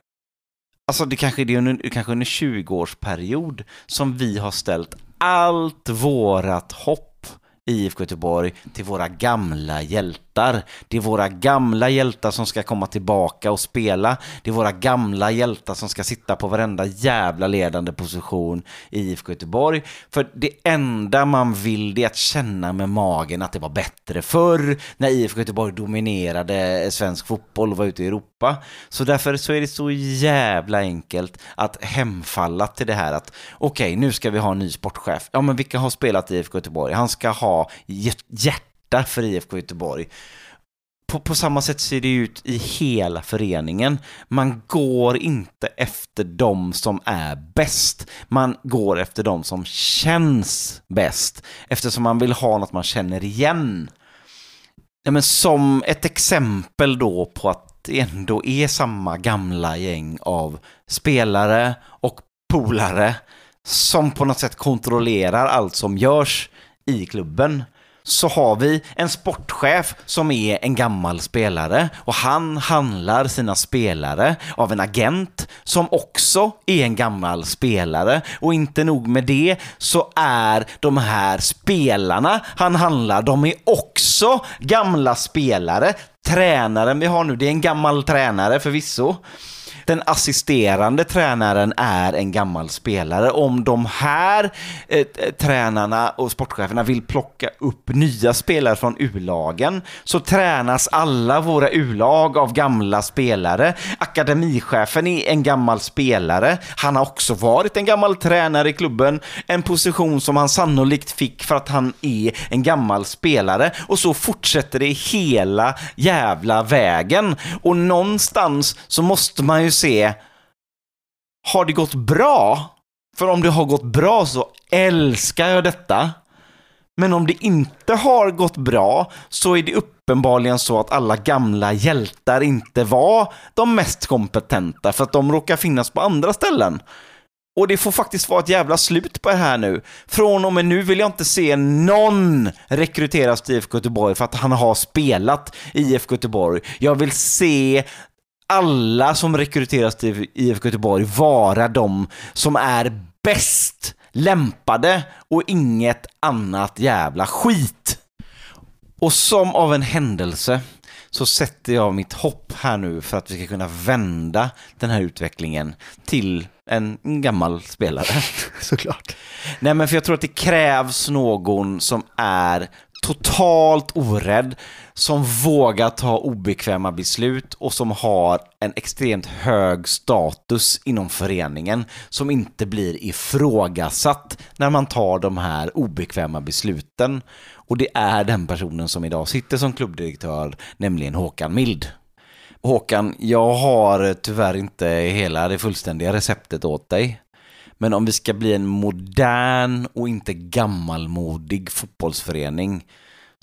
Speaker 3: alltså det kanske är under, kanske under 20-årsperiod som vi har ställt allt vårat hopp i IFK Göteborg till våra gamla hjältar. Det är våra gamla hjältar som ska komma tillbaka och spela. Det är våra gamla hjältar som ska sitta på varenda jävla ledande position i IFK Göteborg. För det enda man vill det är att känna med magen att det var bättre förr när IFK Göteborg dominerade svensk fotboll och var ute i Europa. Så därför så är det så jävla enkelt att hemfalla till det här att okej, okay, nu ska vi ha en ny sportchef. Ja, men vilka har spelat i IFK Göteborg? Han ska ha hjärta för IFK Göteborg. På, på, samma sätt ser det ut i hela föreningen. Man går inte efter de som är bäst. Man går efter de som känns bäst. Eftersom man vill ha något man känner igen. Ja, men som ett exempel då på att det ändå är samma gamla gäng av spelare och polare som på något sätt kontrollerar allt som görs i klubben så har vi en sportchef som är en gammal spelare och han handlar sina spelare av en agent som också är en gammal spelare och inte nog med det så är de här spelarna han handlar, de är också gamla spelare. Tränaren vi har nu, det är en gammal tränare förvisso den assisterande tränaren är en gammal spelare. Om de här eh, tränarna och sportcheferna vill plocka upp nya spelare från U-lagen så tränas alla våra U-lag av gamla spelare. Akademichefen är en gammal spelare. Han har också varit en gammal tränare i klubben, en position som han sannolikt fick för att han är en gammal spelare och så fortsätter det hela jävla vägen. Och någonstans så måste man ju se, har det gått bra? För om det har gått bra så älskar jag detta. Men om det inte har gått bra så är det uppenbarligen så att alla gamla hjältar inte var de mest kompetenta för att de råkar finnas på andra ställen. Och det får faktiskt vara ett jävla slut på det här nu. Från och med nu vill jag inte se någon rekryteras till IFK Göteborg för att han har spelat i IFK Göteborg. Jag vill se alla som rekryteras till IFK Göteborg vara de som är bäst lämpade och inget annat jävla skit. Och som av en händelse så sätter jag mitt hopp här nu för att vi ska kunna vända den här utvecklingen till en gammal spelare.
Speaker 1: Såklart.
Speaker 3: Nej men för jag tror att det krävs någon som är totalt orädd, som vågar ta obekväma beslut och som har en extremt hög status inom föreningen som inte blir ifrågasatt när man tar de här obekväma besluten. Och det är den personen som idag sitter som klubbdirektör, nämligen Håkan Mild. Håkan, jag har tyvärr inte hela det fullständiga receptet åt dig. Men om vi ska bli en modern och inte gammalmodig fotbollsförening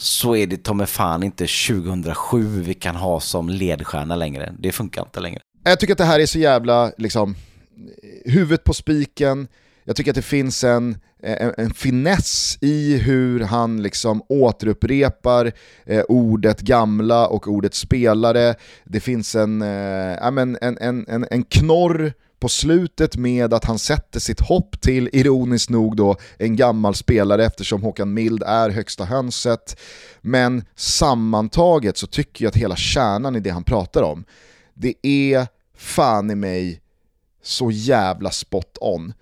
Speaker 3: så är det ta mig fan inte 2007 vi kan ha som ledstjärna längre. Det funkar inte längre.
Speaker 1: Jag tycker att det här är så jävla, liksom, huvudet på spiken. Jag tycker att det finns en, en, en finess i hur han liksom återupprepar eh, ordet gamla och ordet spelare. Det finns en, eh, en, en, en, en knorr på slutet med att han sätter sitt hopp till, ironiskt nog då, en gammal spelare eftersom Håkan Mild är högsta hönset. Men sammantaget så tycker jag att hela kärnan i det han pratar om, det är fan i mig så jävla spot on.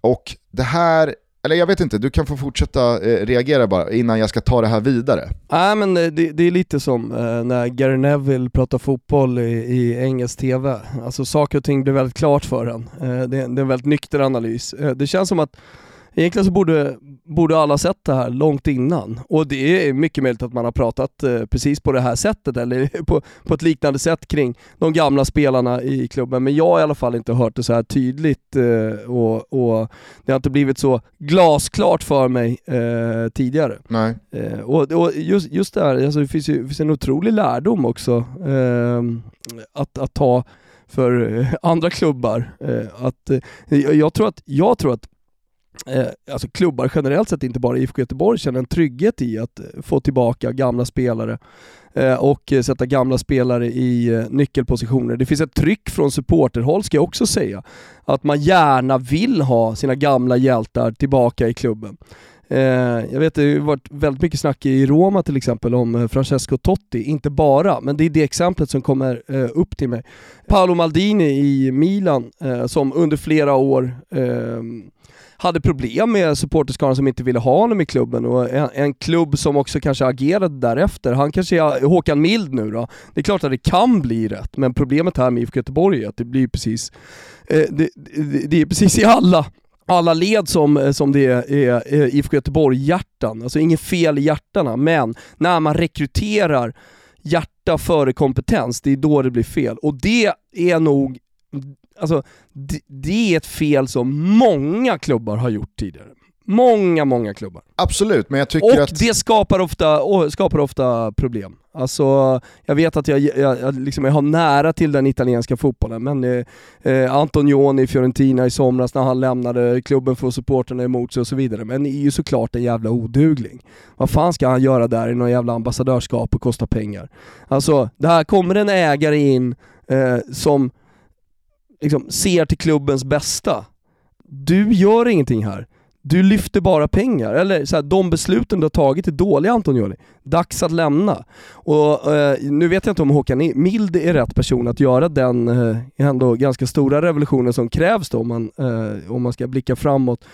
Speaker 1: Och det här eller jag vet inte, du kan få fortsätta eh, reagera bara innan jag ska ta det här vidare.
Speaker 2: Nej men eh, det, det är lite som eh, när Gary Neville pratar fotboll i, i engelsk TV. Alltså saker och ting blir väldigt klart för en. Eh, det, det, är en väldigt nykter analys. Eh, det känns som att Egentligen så borde, borde alla sett det här långt innan. Och det är mycket möjligt att man har pratat eh, precis på det här sättet, eller på, på ett liknande sätt kring de gamla spelarna i klubben. Men jag har i alla fall inte hört det så här tydligt eh, och, och, det har inte blivit så glasklart för mig eh, tidigare.
Speaker 1: Nej.
Speaker 2: Eh, och, och, just, just det här, alltså det finns ju finns en otrolig lärdom också eh, att, att ta för andra klubbar. Att, jag, tror att, jag tror att eh, alltså klubbar generellt sett, inte bara IFK Göteborg, känner en trygghet i att eh, få tillbaka gamla spelare eh, och eh, sätta gamla spelare i eh, nyckelpositioner. Det finns ett tryck från supporterhåll ska jag också säga, att man gärna vill ha sina gamla hjältar tillbaka i klubben. Eh, jag vet det har varit väldigt mycket snack i Roma till exempel om Francesco Totti, inte bara, men det är det exemplet som kommer upp till mig. Paolo Maldini i Milan som under flera år ehm, hade problem med supporterskaran som inte ville ha honom i klubben och en, en, klubb som också kanske agerade därefter. Han kanske är Håkan Mild nu då. Det är klart att det kan bli rätt, men problemet här med IFK Göteborg är att det blir precis, eh, det, det, det, är precis i alla alla led som, eh, som det är, är, är IFK Göteborg-hjärtan, alltså inget fel i hjärtarna, men när man rekryterar hjärta före kompetens, det är då det blir fel. Och det är nog alltså, det, det är ett fel som många klubbar har gjort tidigare. Många, många klubbar.
Speaker 1: Absolut, men jag tycker
Speaker 2: och
Speaker 1: att...
Speaker 2: Och det skapar ofta, skapar ofta problem. Alltså, jag vet att jag, jag, jag, liksom, jag har nära till den italienska fotbollen, men eh, eh, Antonioni i Fiorentina i somras när han lämnade klubben för supporterna emot sig och så vidare, men är ju såklart en jävla odugling. Vad fan ska han göra där i någon jävla ambassadörskap och kosta pengar? Alltså, det här kommer en ägare in eh, som liksom, ser till klubbens bästa. Du gör ingenting här. Du lyfter bara pengar. Eller så här, de besluten du har tagit är dåliga Antonioni. Dags att lämna. Och eh, Nu vet jag inte om Håkan Mild är rätt person att göra den eh, ändå ganska stora revolutionen som krävs då om man, eh, om man ska blicka framåt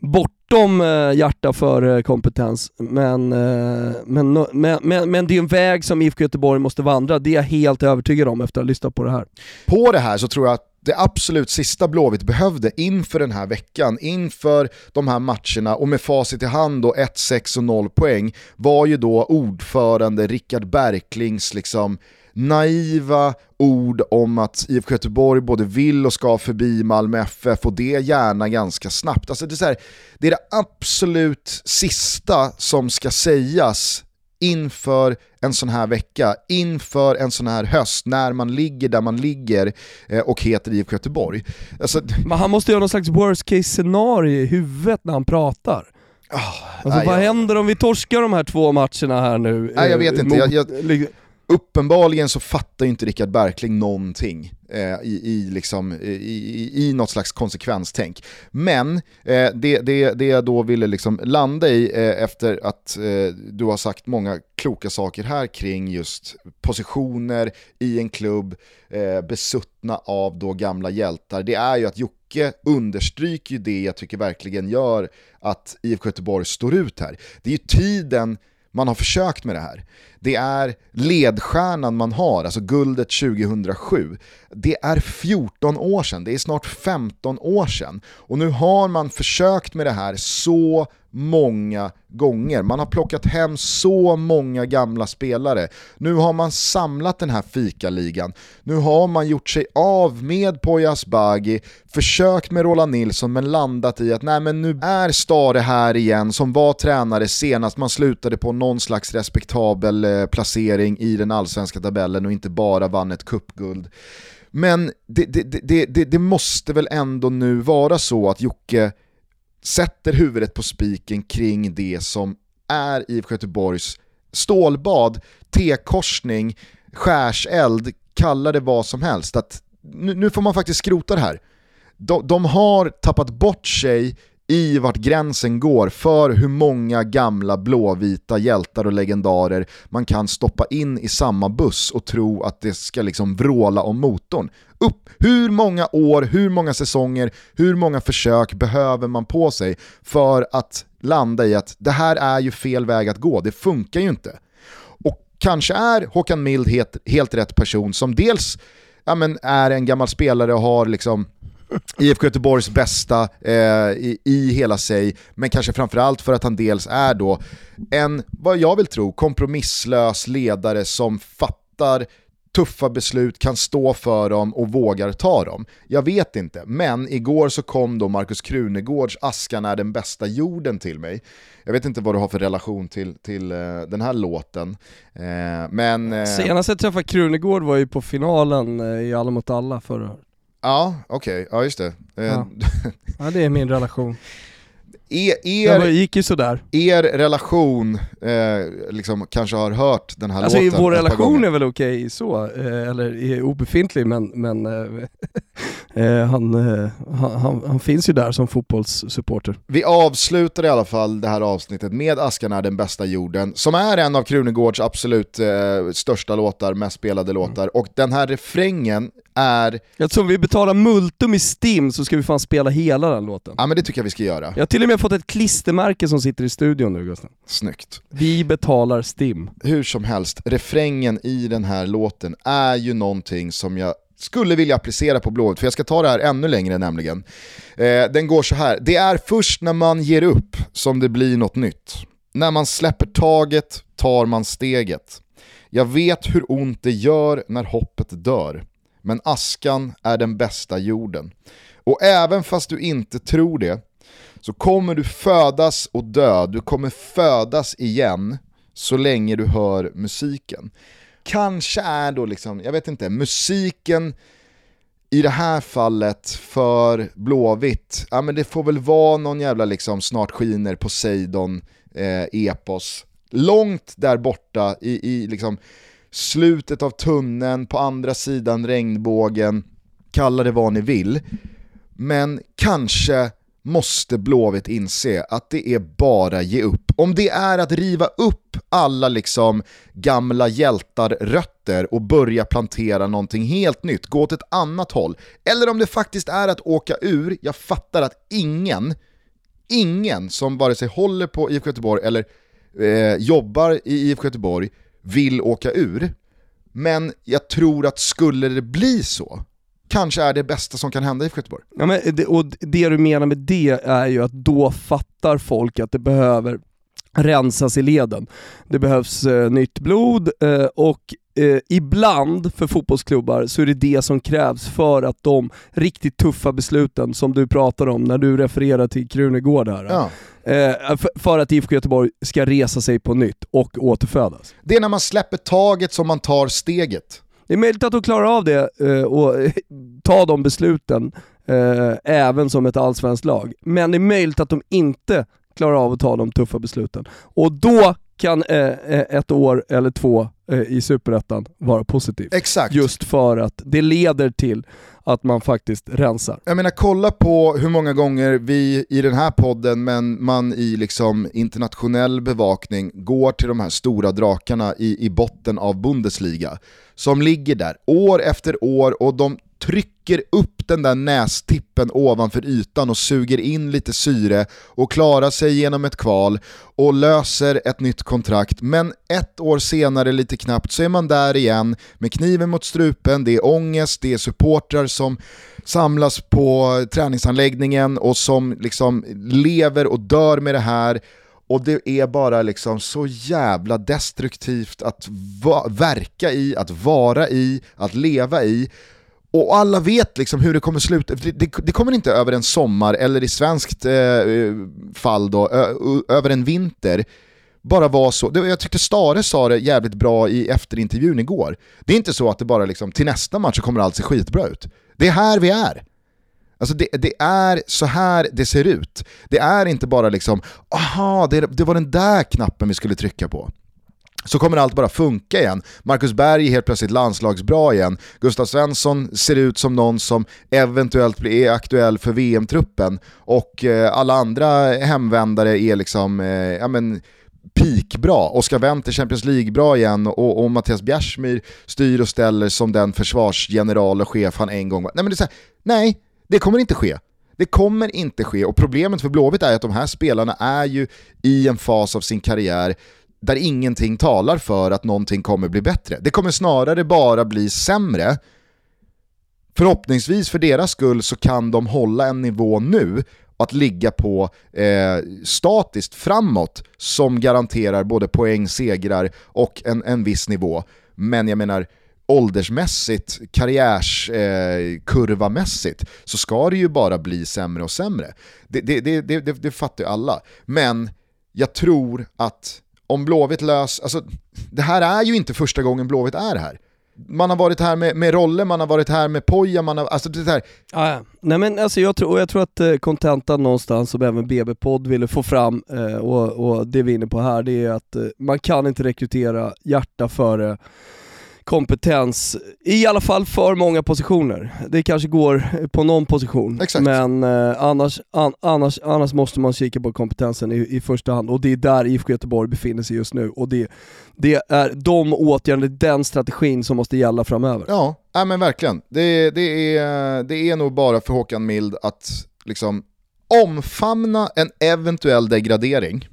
Speaker 2: bortom eh, hjärta för eh, kompetens. Men, eh, men, men, men, men, det är en väg som IFK Göteborg måste vandra, det är jag helt övertygad om efter att ha lyssnat på det här.
Speaker 1: På det här så tror jag att det absolut sista Blåvitt behövde inför den här veckan, inför de här matcherna och med facit i hand då 1-6 och 0 poäng, var ju då ordförande Rickard Berklings liksom naiva ord om att IFK Göteborg både vill och ska förbi Malmö FF och det gärna ganska snabbt. Alltså det, är så här, det är det absolut sista som ska sägas inför en sån här vecka, inför en sån här höst, när man ligger där man ligger eh, och heter IFK Göteborg. Alltså,
Speaker 2: Men han måste ju ha någon slags worst case scenario i huvudet när han pratar. Oh, alltså, nej, vad jag... händer om vi torskar de här två matcherna här nu?
Speaker 1: Nej jag vet eh, inte. Mot, jag, jag, uppenbarligen så fattar ju inte Rickard Berkling någonting eh, i, i, liksom, i, i, i något slags konsekvenstänk. Men eh, det, det, det jag då ville liksom landa i eh, efter att eh, du har sagt många kloka saker här kring just positioner i en klubb, eh, besuttna av då gamla hjältar, det är ju att Jocke understryker ju det jag tycker verkligen gör att IFK Göteborg står ut här. Det är ju tiden man har försökt med det här. Det är ledstjärnan man har, alltså guldet 2007. Det är 14 år sedan, det är snart 15 år sedan. Och nu har man försökt med det här så många gånger. Man har plockat hem så många gamla spelare. Nu har man samlat den här fikaligan. Nu har man gjort sig av med Poyas Bagi, försökt med Roland Nilsson men landat i att nej men nu är Stare här igen som var tränare senast man slutade på någon slags respektabel eh, placering i den allsvenska tabellen och inte bara vann ett cupguld. Men det, det, det, det, måste väl ändå nu vara så att Jocke sätter huvudet på spiken kring det som är IFK Göteborgs stålbad, T-korsning, skärseld, kalla det vad som helst. Att nu, nu får man faktiskt skrota det här. De, de har tappat bort sig i vart gränsen går för hur många gamla blåvita hjältar och legendarer man kan stoppa in i samma buss och tro att det ska liksom vråla om motorn. Upp! Hur många år, hur många säsonger, hur många försök behöver man på sig för att landa i att det här är ju fel väg att gå, det funkar ju inte. Och kanske är Håkan Mild helt, helt rätt person som dels ja, men är en gammal spelare och har liksom IFK Göteborgs bästa eh, i, i, hela sig, men kanske framförallt för att han dels är då en, vad jag vill tro, kompromisslös ledare som fattar tuffa beslut, kan stå för dem och vågar ta dem. Jag vet inte, men igår så kom då Markus Krunegårds Askan är den bästa jorden till mig. Jag vet inte vad du har för relation till, till uh, den här låten. Uh, men, uh...
Speaker 2: Senast jag träffade Krunegård var ju på finalen i Alla mot alla förra året.
Speaker 1: Ja, okej, okay. ja just det.
Speaker 2: Ja. ja. det är min relation.
Speaker 1: Er, er,
Speaker 2: det gick ju sådär.
Speaker 1: Er relation eh, liksom, kanske har hört den här
Speaker 2: alltså,
Speaker 1: låten
Speaker 2: Vår relation är väl okej okay, så, eh, eller är obefintlig men, men eh, eh han, eh, han, han, finns ju där som fotbollssupporter.
Speaker 1: Vi avslutar i alla fall det här avsnittet med Askan är den bästa jorden, som är en av Krunegårds absolut eh, största låtar, mest spelade låtar, mm. och den här refrängen är...
Speaker 2: Om vi betalar multum i STIM så ska vi fan spela hela den låten.
Speaker 1: Ja men det tycker jag vi ska göra.
Speaker 2: Jag har till och med fått ett klistermärke som sitter i studion nu Gustav.
Speaker 1: Snyggt.
Speaker 2: Vi betalar STIM.
Speaker 1: Hur som helst, refrängen i den här låten är ju någonting som jag skulle vilja applicera på Blåvitt, för jag ska ta det här ännu längre nämligen. Eh, den går så här. det är först när man ger upp som det blir något nytt. När man släpper taget tar man steget. Jag vet hur ont det gör när hoppet dör men askan är den bästa jorden. Och även fast du inte tror det, så kommer du födas och dö, du kommer födas igen så länge du hör musiken. Kanske är då liksom, jag vet inte, musiken i det här fallet för Blåvitt, ja men det får väl vara någon jävla liksom snart skiner Poseidon eh, epos. Långt där borta i, i liksom slutet av tunneln, på andra sidan regnbågen, kalla det vad ni vill. Men kanske måste Blåvitt inse att det är bara ge upp. Om det är att riva upp alla liksom gamla hjältar-rötter och börja plantera någonting helt nytt, gå åt ett annat håll. Eller om det faktiskt är att åka ur, jag fattar att ingen, ingen som vare sig håller på IFK Göteborg eller eh, jobbar i IFK Göteborg vill åka ur. Men jag tror att skulle det bli så, kanske är det bästa som kan hända i Göteborg.
Speaker 2: Ja, men det, och det du menar med det är ju att då fattar folk att det behöver rensas i leden. Det behövs eh, nytt blod eh, och eh, ibland för fotbollsklubbar så är det det som krävs för att de riktigt tuffa besluten som du pratar om när du refererar till Krunegård här.
Speaker 1: Ja.
Speaker 2: Eh, för, för att IFK Göteborg ska resa sig på nytt och återfödas.
Speaker 1: Det är när man släpper taget som man tar steget.
Speaker 2: Det är möjligt att de klarar av det eh, och ta de besluten eh, även som ett allsvenskt lag. Men det är möjligt att de inte klarar av att ta de tuffa besluten. Och då kan eh, eh, ett år eller två eh, i Superettan vara positivt.
Speaker 1: Exakt.
Speaker 2: Just för att det leder till att man faktiskt rensar.
Speaker 1: Jag menar kolla på hur många gånger vi i den här podden, men man i liksom internationell bevakning går till de här stora drakarna i, i botten av Bundesliga. Som ligger där år efter år och de trycker upp den där nästippen ovanför ytan och suger in lite syre och klarar sig genom ett kval och löser ett nytt kontrakt. Men ett år senare lite knappt så är man där igen med kniven mot strupen, det är ångest, det är supportrar som samlas på träningsanläggningen och som liksom lever och dör med det här. Och det är bara liksom så jävla destruktivt att verka i, att vara i, att leva i. Och alla vet liksom hur det kommer sluta, det, det, det kommer inte över en sommar, eller i svenskt eh, fall då, ö, över en vinter, bara vara så. Jag tyckte Stare sa det jävligt bra i efterintervjun igår. Det är inte så att det bara liksom, till nästa match så kommer allt se skitbra ut. Det är här vi är. Alltså det, det, är så här det ser ut. Det är inte bara liksom, aha, det, det var den där knappen vi skulle trycka på så kommer allt bara funka igen. Marcus Berg är helt plötsligt landslagsbra igen. Gustav Svensson ser ut som någon som eventuellt blir aktuell för VM-truppen. Och eh, alla andra hemvändare är liksom, eh, ja men, peakbra. Oskar Wendt är Champions League-bra igen och, och Mattias Bjärsmyr styr och ställer som den försvarsgeneral och chef han en gång var. Nej, men det, är så här, nej, det kommer inte ske. Det kommer inte ske och problemet för Blåvitt är att de här spelarna är ju i en fas av sin karriär där ingenting talar för att någonting kommer bli bättre. Det kommer snarare bara bli sämre. Förhoppningsvis för deras skull så kan de hålla en nivå nu att ligga på eh, statiskt framåt som garanterar både poäng, segrar och en, en viss nivå. Men jag menar, åldersmässigt, karriärskurvamässigt, eh, så ska det ju bara bli sämre och sämre. Det, det, det, det, det fattar ju alla. Men jag tror att om Blåvitt lös, alltså det här är ju inte första gången Blåvitt är här. Man har varit här med, med Rolle, man har varit här med Poja, man har, alltså det här.
Speaker 2: Ah, ja. Nej men alltså jag tror, jag tror att eh, kontentan någonstans som även BB-podd ville få fram, eh, och, och det vi är inne på här, det är att eh, man kan inte rekrytera hjärta före kompetens, i alla fall för många positioner. Det kanske går på någon position,
Speaker 1: Exakt.
Speaker 2: men eh, annars, an, annars, annars måste man kika på kompetensen i, i första hand och det är där IFK Göteborg befinner sig just nu. Och det, det är de åtgärderna, den strategin som måste gälla framöver.
Speaker 1: Ja, ja men verkligen. Det, det, är, det är nog bara för Håkan Mild att liksom omfamna en eventuell degradering,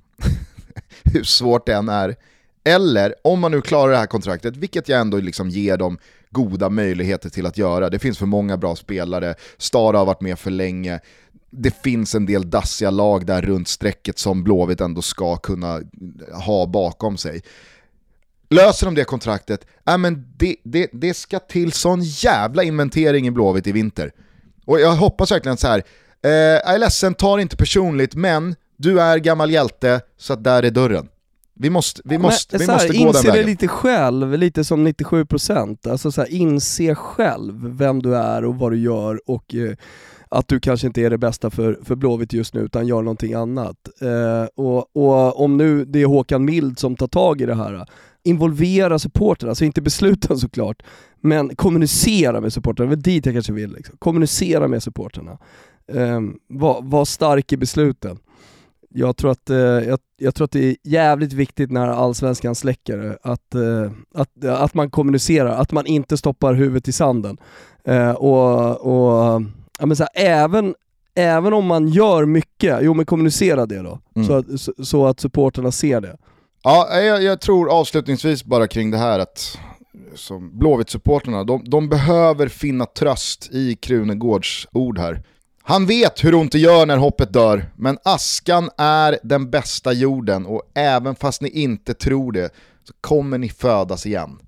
Speaker 1: hur svårt det än är, eller om man nu klarar det här kontraktet, vilket jag ändå liksom ger dem goda möjligheter till att göra. Det finns för många bra spelare, Stara har varit med för länge, det finns en del dassiga lag där runt strecket som Blåvitt ändå ska kunna ha bakom sig. Löser de det kontraktet, äh men det, det, det ska till sån jävla inventering i Blåvitt i vinter. Och jag hoppas verkligen så här. Eh, jag är ledsen, ta det inte personligt, men du är gammal hjälte, så att där är dörren. Vi måste, vi måste, vi måste gå den vägen. Inse
Speaker 2: det lite själv, lite som 97%. Alltså så här, inse själv vem du är och vad du gör och eh, att du kanske inte är det bästa för, för Blåvitt just nu utan gör någonting annat. Eh, och, och, om nu det är Håkan Mild som tar tag i det här, involvera supporterna, alltså inte besluten såklart, men kommunicera med supporterna, det är dit jag kanske vill. Liksom. Kommunicera med supporterna. Eh, var, var stark i besluten. Jag tror, att, eh, jag, jag, tror att det är jävligt viktigt när allsvenskan släcker att, eh, att, att man kommunicerar, att man inte stoppar huvudet i sanden. Eh, och, och ja, men så här, även, även om man gör mycket, jo men kommunicera det då, mm. så, att, så, så, att supporterna ser det.
Speaker 1: Ja, jag, jag, tror avslutningsvis bara kring det här att Blåvitt-supporterna, de, de behöver finna tröst i Krunegårds ord här. Han vet hur ont det gör när hoppet dör, men askan är den bästa jorden och även fast ni inte tror det så kommer ni födas igen.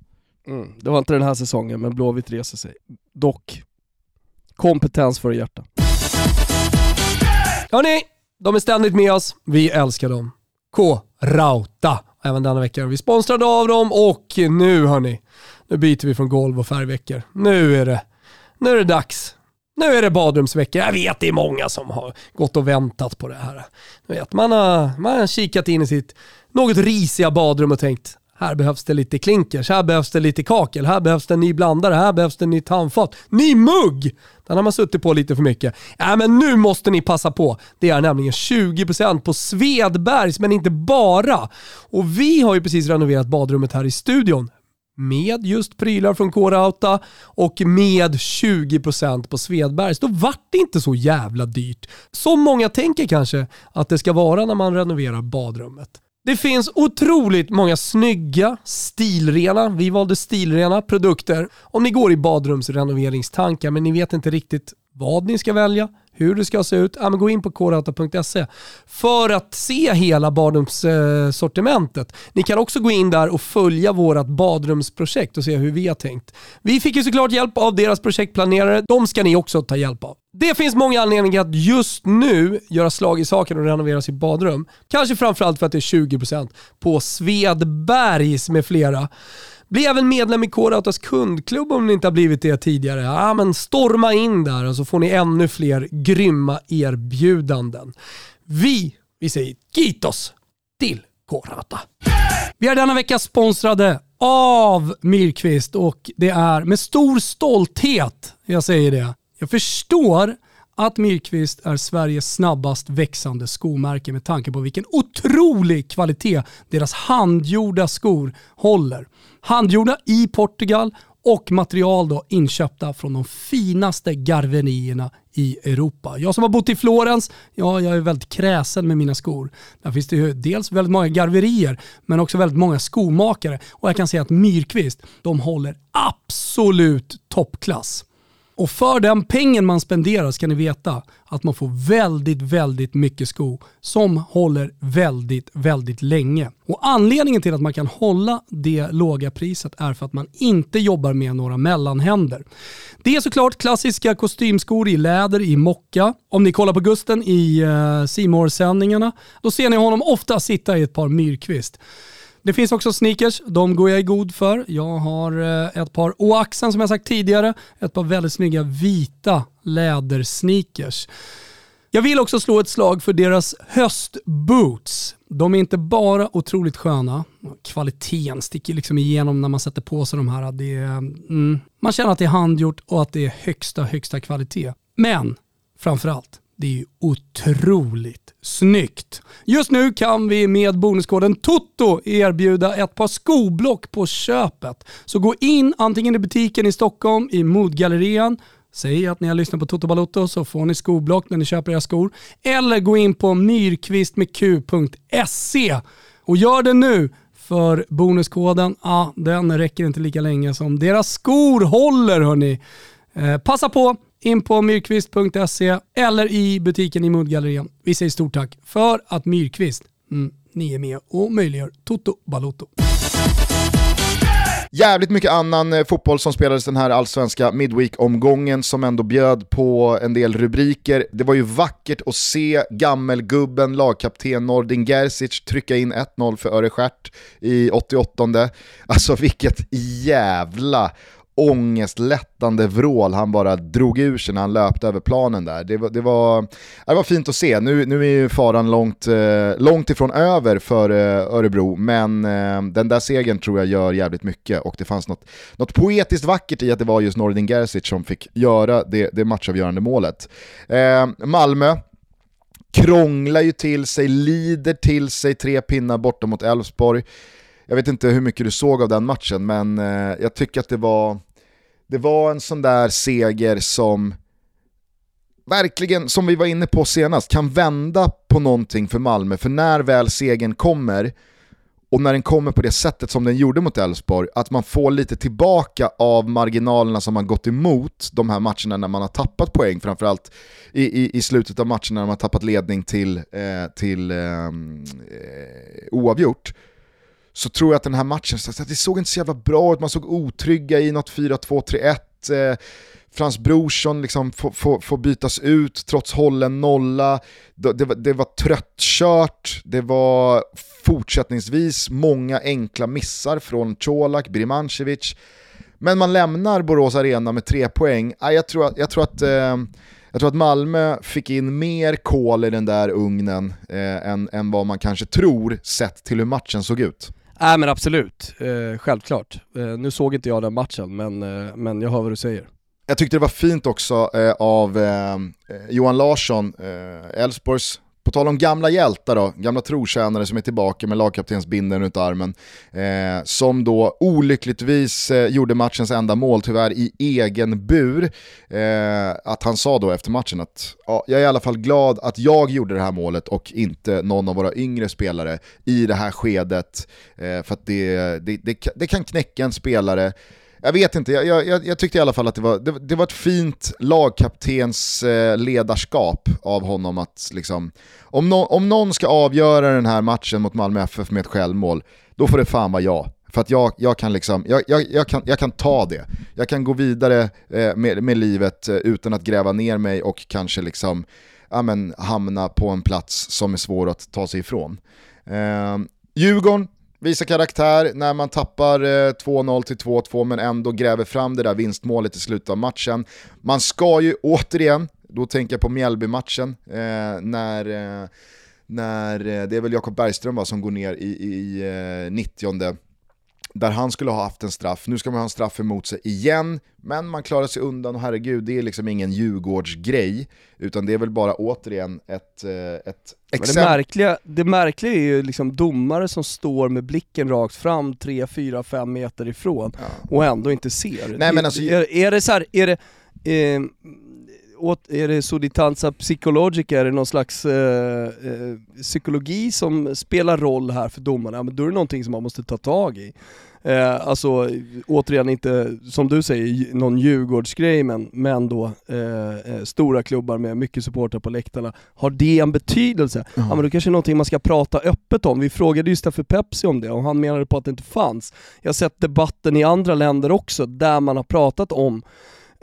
Speaker 2: Mm, det var inte den här säsongen, men Blåvitt reser sig. Dock, kompetens för hjärta. Hörni, de är ständigt med oss. Vi älskar dem. K-Rauta. Även denna vecka är vi sponsrade av dem och nu hörni, nu byter vi från golv och färgveckor. Nu är det, nu är det dags nu är det badrumsvecka. Jag vet det är många som har gått och väntat på det här. vet, man, har, man har kikat in i sitt
Speaker 4: något risiga badrum och tänkt här behövs det lite klinkers, här behövs det lite kakel, här behövs det en ny blandare, här behövs det en ny tandfat, Ny mugg! Den har man suttit på lite för mycket. Äh, men nu måste ni passa på. Det är nämligen 20% på Svedbergs, men inte bara. Och vi har ju precis renoverat badrummet här i studion med just prylar från K-Rauta och med 20% på Svedbergs. Då vart det inte så jävla dyrt. Som många tänker kanske att det ska vara när man renoverar badrummet. Det finns otroligt många snygga, stilrena, vi valde stilrena produkter om ni går i badrumsrenoveringstankar men ni vet inte riktigt vad ni ska välja, hur det ska se ut, ja, men gå in på korauta.se för att se hela badrumssortimentet. Ni kan också gå in där och följa vårt badrumsprojekt och se hur vi har tänkt. Vi fick ju såklart hjälp av deras projektplanerare, de ska ni också ta hjälp av. Det finns många anledningar att just nu göra slag i saken och renovera sitt badrum. Kanske framförallt för att det är 20% på Svedbergs med flera. Bli även medlem i K-Rautas kundklubb om ni inte har blivit det tidigare. Ja, men storma in där och så får ni ännu fler grymma erbjudanden. Vi, vi säger Kitos till K-Rauta. Vi är denna vecka sponsrade av Milkvist och det är med stor stolthet jag säger det. Jag förstår att Milkvist är Sveriges snabbast växande skomärke med tanke på vilken otrolig kvalitet deras handgjorda skor håller. Handgjorda i Portugal och material då inköpta från de finaste garvenierna i Europa. Jag som har bott i Florens, ja jag är väldigt kräsen med mina skor. Där finns det ju dels väldigt många garverier men också väldigt många skomakare och jag kan säga att Myrkvist, de håller absolut toppklass. Och för den pengen man spenderar ska ni veta att man får väldigt, väldigt mycket sko som håller väldigt, väldigt länge. Och anledningen till att man kan hålla det låga priset är för att man inte jobbar med några mellanhänder. Det är såklart klassiska kostymskor i läder i mocka. Om ni kollar på Gusten i eh, uh, sändningarna då ser ni honom ofta sitta i ett par myrkvist. Det finns också sneakers, de går jag i god för. Jag har eh, ett par Oaxen som jag sagt tidigare, ett par väldigt snygga vita lädersneakers. Jag vill också slå ett slag för deras höstboots. De är inte bara otroligt sköna, kvaliteten sticker liksom igenom när man sätter på sig de här. Det är, mm, man känner att det är handgjort och att det är högsta, högsta kvalitet. Men framförallt, det är ju otroligt snyggt. Just nu kan vi med bonuskoden TOTO erbjuda ett par skoblock på köpet. Så gå in antingen i butiken i Stockholm, i Modgallerian, Säg att ni har lyssnat på Toto Balotto så får ni skoblock när ni köper era skor. Eller gå in på myrkvistmedq.se och gör det nu för bonuskoden, ah, den räcker inte lika länge som deras skor håller hörni. Eh, passa på, in på myrkvist.se eller i butiken i Mundgallerian. Vi säger stort tack för att Myrkvist, mm, ni är med och möjliggör Toto Balotto.
Speaker 1: Jävligt mycket annan eh, fotboll som spelades den här allsvenska Midweek-omgången som ändå bjöd på en del rubriker. Det var ju vackert att se gammelgubben, lagkapten Nordin Gerzic trycka in 1-0 för Öre i 88. Alltså vilket jävla ångestlättande vrål han bara drog ur sig när han löpte över planen där. Det var, det var, det var fint att se. Nu, nu är ju faran långt, eh, långt ifrån över för eh, Örebro, men eh, den där segern tror jag gör jävligt mycket och det fanns något, något poetiskt vackert i att det var just Nordin Gerzic som fick göra det, det matchavgörande målet. Malmö, krånglar ju till sig, lider till sig tre pinnar borta mot Elfsborg. Jag vet inte hur mycket du såg av den matchen, men eh, jag tycker att det var, det var en sån där seger som verkligen, som vi var inne på senast, kan vända på någonting för Malmö. För när väl segern kommer, och när den kommer på det sättet som den gjorde mot Elfsborg, att man får lite tillbaka av marginalerna som man gått emot de här matcherna när man har tappat poäng, framförallt i, i, i slutet av matchen när man har tappat ledning till, eh, till ehm, eh, oavgjort så tror jag att den här matchen, så det såg inte så jävla bra ut, man såg otrygga i något 4-2-3-1. Eh, Frans Brorsson liksom får, får, får, bytas ut trots hållen nolla. Det, det, var, det var tröttkört, det var fortsättningsvis många enkla missar från Colak, Birmancevic. Men man lämnar Borås Arena med tre poäng. Jag tror att, jag tror att, eh, jag tror att Malmö fick in mer kol i den där ugnen eh, än, än vad man kanske tror sett till hur matchen såg ut.
Speaker 2: Nej men absolut, eh, självklart. Eh, nu såg inte jag den matchen men, eh, men jag hör vad du säger.
Speaker 1: Jag tyckte det var fint också eh, av eh, Johan Larsson, eh, Elfsborgs på tal om gamla hjältar då, gamla trotjänare som är tillbaka med lagkaptensbindeln runt armen. Eh, som då olyckligtvis eh, gjorde matchens enda mål, tyvärr i egen bur. Eh, att han sa då efter matchen att ja, jag är i alla fall glad att jag gjorde det här målet och inte någon av våra yngre spelare i det här skedet. Eh, för att det, det, det, det kan knäcka en spelare jag vet inte, jag, jag, jag, tyckte i alla fall att det var, det, det var ett fint lagkaptens eh, ledarskap av honom att liksom, om, no, om någon ska avgöra den här matchen mot Malmö FF med ett självmål, då får det fan vara jag. För att jag, jag, kan, liksom, jag, jag, jag, kan, jag kan ta det. Jag kan gå vidare eh, med, med livet eh, utan att gräva ner mig och kanske liksom, ja, men, hamna på en plats som är svår att ta sig ifrån. Eh, Djurgården Visa karaktär när man tappar eh, 2-0 till 2-2 men ändå gräver fram det där vinstmålet i slutet av matchen. Man ska ju återigen, då tänker jag på Mjällby-matchen, eh, när, eh, när eh, det är väl Jakob Bergström va, som går ner i, i eh, 90 där han skulle ha haft en straff. Nu ska man ha en straff emot sig igen, men man klarar sig undan och herregud, det är liksom ingen Djurgårdsgrej, utan det är väl bara återigen ett, eh, ett
Speaker 2: exempel. Det märkliga, det märkliga är ju liksom domare som står med blicken rakt fram 3, 4, 5 meter ifrån ja. och ändå inte ser.
Speaker 1: Nej, men alltså,
Speaker 2: är, är det så här, är det, eh, är det solitanza psychologica, är det någon slags eh, eh, psykologi som spelar roll här för domarna? Men då är det någonting som man måste ta tag i. Eh, alltså återigen inte, som du säger, någon Djurgårdsgrej men, men då eh, eh, stora klubbar med mycket supportrar på läktarna. Har det en betydelse? Mm. Ja men då kanske är någonting man ska prata öppet om. Vi frågade just för Pepsi om det och han menade på att det inte fanns. Jag har sett debatten i andra länder också där man har pratat om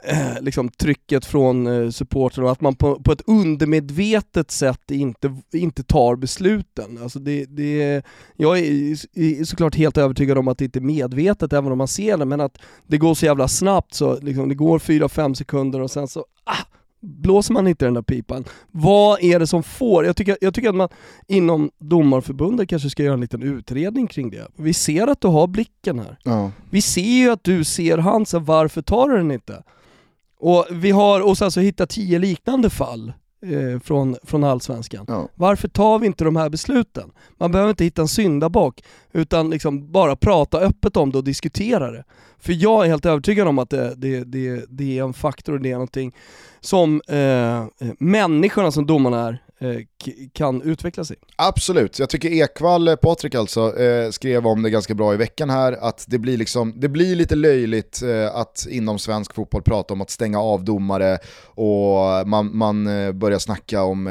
Speaker 2: eh, liksom trycket från eh, supportrarna och att man på, på, ett undermedvetet sätt inte, inte tar besluten. Alltså det, det, jag är såklart helt övertygad om att det inte är medvetet även om man ser det, men att det går så jävla snabbt så liksom, det går 4-5 sekunder och sen så ah, blåser man inte den där pipan. Vad är det som får? Jag tycker, jag tycker att man inom domarförbundet kanske ska göra en liten utredning kring det. Vi ser att du har blicken här. Ja. Vi ser ju att du ser Hansen, varför tar du den inte? Och vi har oss alltså hittat tio liknande fall eh, från, från Allsvenskan. Ja. Varför tar vi inte de här besluten? Man behöver inte hitta en syndabock, utan liksom bara prata öppet om det och diskutera det. För jag är helt övertygad om att det, det, det, det är en faktor och det är någonting som eh, människorna som domarna är Eh, kan utveckla sig.
Speaker 1: Absolut, jag tycker Ekvall, eh, Patrik alltså, eh, skrev om det ganska bra i veckan här, att det blir, liksom, det blir lite löjligt att inom svensk fotboll prata om att stänga av domare och man, man börjar snacka om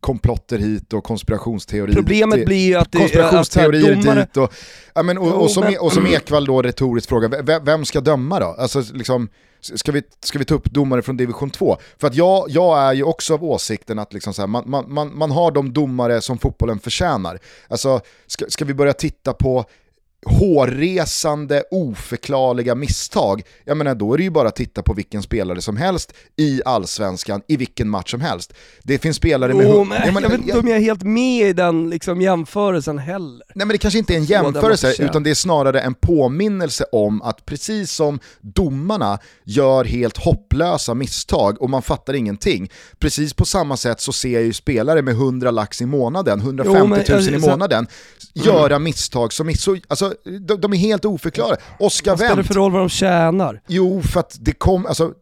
Speaker 1: komplotter hit och konspirationsteorier
Speaker 2: Problemet blir ju att,
Speaker 1: det, konspirationsteorier att domare... dit och, ja, men, och, och, som, e- och som Ekvall då retoriskt frågar, vem ska döma då? Alltså liksom, Ska vi, ska vi ta upp domare från division 2? För att jag, jag är ju också av åsikten att liksom så här, man, man, man, man har de domare som fotbollen förtjänar. Alltså, ska, ska vi börja titta på hårresande, oförklarliga misstag, jag menar då är det ju bara att titta på vilken spelare som helst i allsvenskan, i vilken match som helst. Det finns spelare med...
Speaker 2: Oh, men, jag, menar, jag vet inte om jag är helt med i den liksom, jämförelsen heller.
Speaker 1: Nej men det kanske inte är en jämförelse, utan det är snarare en påminnelse om att precis som domarna gör helt hopplösa misstag och man fattar ingenting, precis på samma sätt så ser jag ju spelare med 100 lax i månaden, 150 000 jo, men, i månaden, så, göra mm. misstag som så, alltså de, de är helt oförklarade. Oskar Wendt... Vad spelar
Speaker 2: det för roll vad de tjänar?
Speaker 1: Jo, för att det kom, alltså,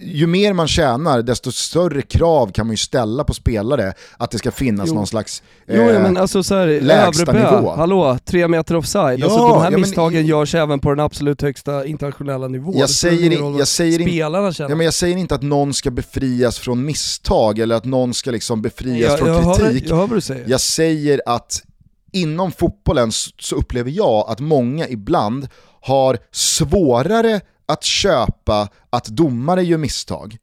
Speaker 1: ju mer man tjänar, desto större krav kan man ju ställa på spelare att det ska finnas jo. någon slags
Speaker 2: eh, jo, men alltså så här, lägsta nivå. Hallå, tre meter offside. Ja, alltså, de här ja, misstagen görs även på den absolut högsta internationella nivån.
Speaker 1: Jag säger, jag, säger in, ja, men jag säger inte att någon ska befrias från misstag eller att någon ska liksom befrias jag, från
Speaker 2: jag
Speaker 1: kritik.
Speaker 2: Hör, jag, hör säger.
Speaker 1: jag säger att inom fotbollen så upplever jag att många ibland har svårare att köpa att domare gör misstag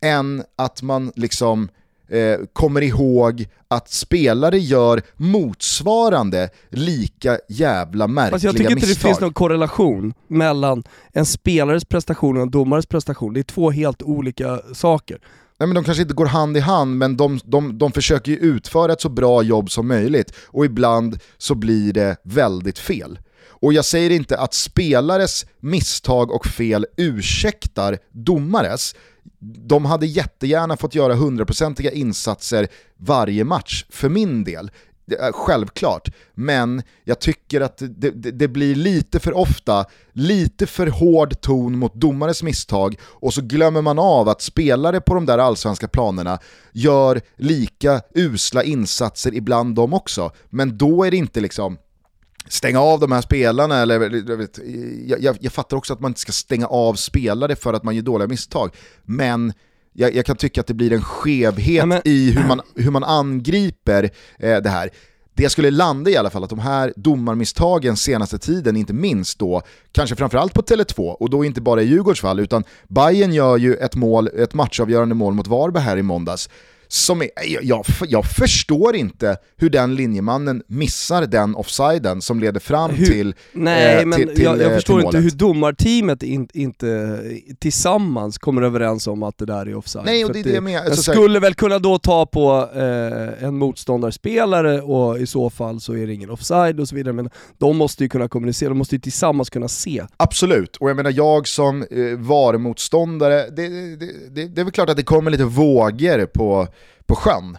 Speaker 1: än att man liksom eh, kommer ihåg att spelare gör motsvarande lika jävla märkliga
Speaker 2: Fast jag tycker inte
Speaker 1: misstag.
Speaker 2: det finns någon korrelation mellan en spelares prestation och en domares prestation. Det är två helt olika saker.
Speaker 1: Nej men de kanske inte går hand i hand, men de, de, de försöker ju utföra ett så bra jobb som möjligt och ibland så blir det väldigt fel. Och jag säger inte att spelares misstag och fel ursäktar domares. De hade jättegärna fått göra hundraprocentiga insatser varje match, för min del. Självklart, men jag tycker att det, det, det, blir lite för ofta, lite för hård ton mot domares misstag och så glömmer man av att spelare på de där allsvenska planerna gör lika usla insatser ibland de också. Men då är det inte liksom stänga av de här spelarna, eller jag, vet, jag, jag, fattar också att man inte ska stänga av spelare för att man gör dåliga misstag, men jag, jag kan tycka att det blir en skevhet ja, men... i hur man, hur man angriper eh, det här. Det skulle landa i alla fall, att de här domarmisstagen senaste tiden, inte minst då, kanske framförallt på Tele2, och då inte bara i Djurgårds fall, utan Bayern gör ju ett, mål, ett matchavgörande mål mot Varberg här i måndags, som är, jag, jag, förstår inte hur den linjemannen missar den offsiden som leder fram
Speaker 2: hur,
Speaker 1: till
Speaker 2: Nej,
Speaker 1: eh,
Speaker 2: men
Speaker 1: till,
Speaker 2: jag, jag
Speaker 1: eh,
Speaker 2: förstår
Speaker 1: till
Speaker 2: inte hur domarteamet in, inte tillsammans kommer överens om att det där är offside.
Speaker 1: Nej, och det är det, med.
Speaker 2: Jag skulle väl kunna då ta på eh, en motståndarspelare och i så fall så är det ingen offside och så vidare, men de måste ju kunna kommunicera, de måste ju tillsammans kunna se.
Speaker 1: Absolut, och jag menar jag som eh, VAR-motståndare, det, det, det, det är väl klart att det kommer lite vågor på på sjön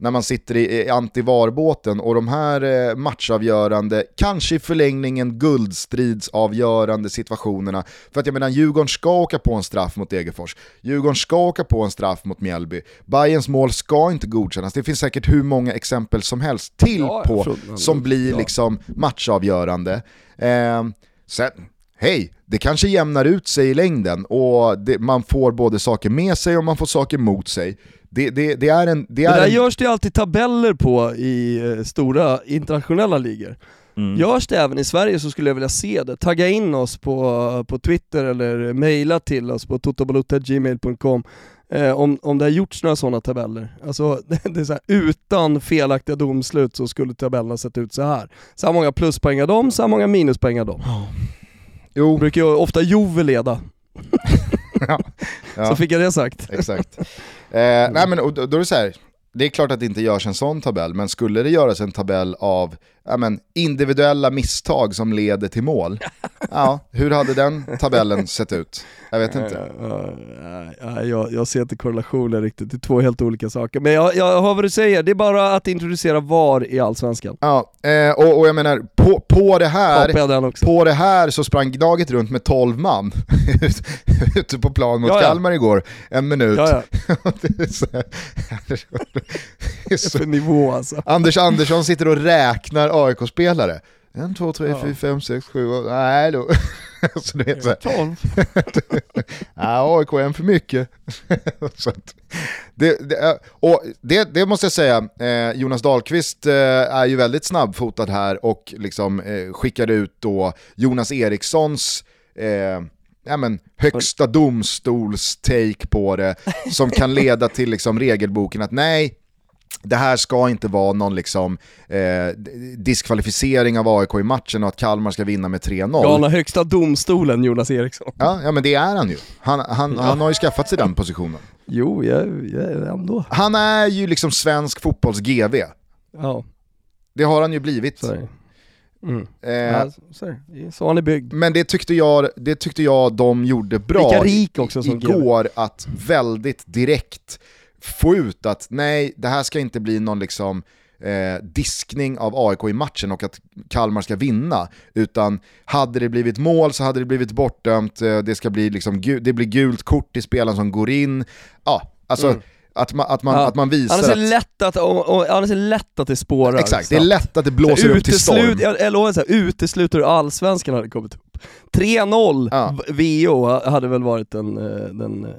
Speaker 1: när man sitter i, antivarbåten och de här eh, matchavgörande, kanske i förlängningen guldstridsavgörande situationerna. För att jag menar, Djurgården ska åka på en straff mot Degerfors, Djurgården ska åka på en straff mot Mjällby, Bayerns mål ska inte godkännas. Det finns säkert hur många exempel som helst till ja, på tror, som blir ja. liksom matchavgörande. Eh, sen, hej, det kanske jämnar ut sig i längden och det, man får både saker med sig och man får saker mot sig. Det, det, det, är en... Det, är
Speaker 2: det där
Speaker 1: en...
Speaker 2: görs det alltid tabeller på i eh, stora internationella ligor. Mm. Görs det även i Sverige så skulle jag vilja se det. Tagga in oss på, på Twitter eller mejla till oss på totobalutta.gmail.com eh, om, om det har gjorts några sådana tabeller. Alltså, det är så här, utan felaktiga domslut så skulle tabellerna sett ut så här. Så här många pluspoäng av dem, så här många minuspoäng av dem. Oh. Jo. Brukar ju ofta Jove leda. ja. Så fick jag det sagt.
Speaker 1: Exakt. Eh, nej men då, då är det så här, det är klart att det inte görs en sån tabell, men skulle det göras en tabell av ja, men, individuella misstag som leder till mål, ja, hur hade den tabellen sett ut? Jag vet inte.
Speaker 2: jag, jag ser inte korrelationen riktigt, det är två helt olika saker. Men jag, jag hör vad du säger, det är bara att introducera VAR i Allsvenskan.
Speaker 1: Ja, eh, och, och, jag menar, på, på, det här, på det här så sprang Gnaget runt med 12 man ute på plan mot ja, ja. Kalmar igår, en minut. Ja, ja. det är så,
Speaker 2: det är så. För nivå alltså.
Speaker 1: Anders Andersson sitter och räknar AIK-spelare. En, två, tre, fyra, fem, sex, sju, nej då. så du vet, så
Speaker 2: Tolv.
Speaker 1: ja, AIK är en för mycket. så det, det, och det, det måste jag säga, eh, Jonas Dahlqvist eh, är ju väldigt snabbfotad här och liksom eh, skickade ut då Jonas Erikssons eh, ja, men, högsta domstols take på det som kan leda till liksom, regelboken att nej, det här ska inte vara någon liksom, eh, diskvalificering av AIK i matchen och att Kalmar ska vinna med 3-0.
Speaker 2: Galna högsta domstolen Jonas Eriksson.
Speaker 1: Ja, ja men det är han ju. Han, han, ja. han har ju skaffat sig den positionen.
Speaker 2: Jo, jag, jag, ändå.
Speaker 1: Han är ju liksom svensk fotbolls GV.
Speaker 2: Ja.
Speaker 1: Det har han ju blivit.
Speaker 2: Sorry. Mm. Eh, ja, så han är byggd.
Speaker 1: Men det tyckte, jag, det tyckte jag de gjorde bra
Speaker 2: Lika rik också som
Speaker 1: igår, GV. att väldigt direkt få ut att nej, det här ska inte bli någon liksom eh, diskning av AIK i matchen och att Kalmar ska vinna. Utan hade det blivit mål så hade det blivit bortdömt, eh, det, ska bli liksom, det blir gult kort i spelaren som går in. Ja, alltså mm. Att man, att man, ja. att man visar
Speaker 2: annars är det lätt att, och, och, annars är det lätt att det spårar.
Speaker 1: Exakt, det är lätt att det blåser upp till storm.
Speaker 2: Jag, lovar såhär, utesluter allsvenskan hade kommit upp. 3-0 ja. VO hade väl varit den, eh, den, eh,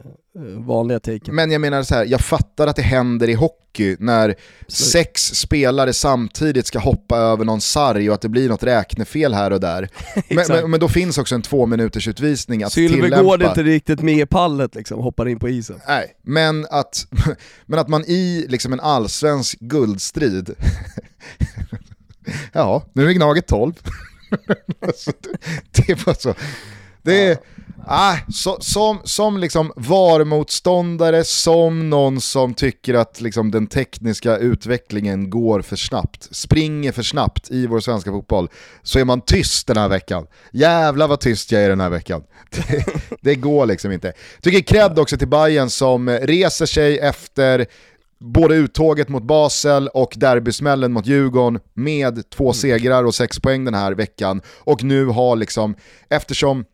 Speaker 2: vanliga taken.
Speaker 1: Men jag menar så här, jag fattar att det händer i hockey när sex spelare samtidigt ska hoppa över någon sarg och att det blir något räknefel här och där. men, men, men, då finns också en två minuters utvisning att Sylvegård tillämpa.
Speaker 2: Är inte riktigt med i pallet liksom, hoppar in på isen.
Speaker 1: Nej, men att, men att man i liksom en allsvensk guldstrid Ja, nu är Gnaget 12. Alltså, det var så. Det är, ah, så, som, som liksom VAR-motståndare, som någon som tycker att liksom den tekniska utvecklingen går för snabbt, springer för snabbt i vår svenska fotboll, så är man tyst den här veckan. Jävlar vad tyst jag är den här veckan. Det, det går liksom inte. Tycker cred också till Bayern som reser sig efter både uttåget mot Basel och derbysmällen mot Djurgården med två mm. segrar och sex poäng den här veckan. Och nu har liksom, eftersom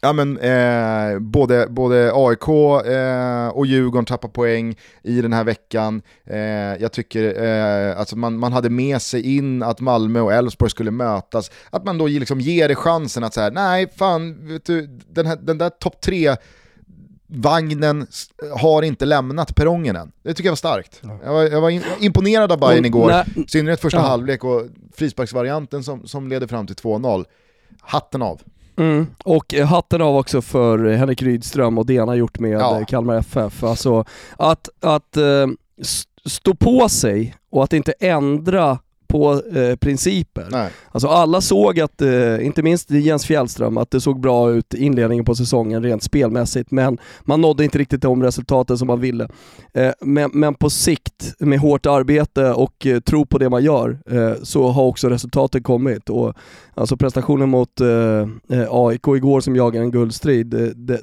Speaker 1: Ja, men, eh, både, både AIK eh, och Djurgården tappar poäng i den här veckan. Eh, jag tycker eh, alltså man, man hade med sig in att Malmö och Elfsborg skulle mötas. Att man då liksom ger det chansen att säga nej fan, vet du, den, här, den där topp tre vagnen har inte lämnat perrongen än. Det tycker jag var starkt. Jag var, jag var imponerad av Bayern igår, i synnerhet första ja. halvlek och frisparksvarianten som, som leder fram till 2-0. Hatten av.
Speaker 2: Mm. Och eh, hatten av också för Henrik Rydström och det han har gjort med ja. Kalmar FF. Alltså att, att uh, stå på sig och att inte ändra på eh, principer. Nej. Alltså alla såg att, eh, inte minst Jens Fjällström, att det såg bra ut i inledningen på säsongen rent spelmässigt, men man nådde inte riktigt de resultaten som man ville. Eh, men, men, på sikt, med hårt arbete och eh, tro på det man gör, eh, så har också resultaten kommit. Och, alltså prestationen mot eh, AIK igår som jagar en guldstrid,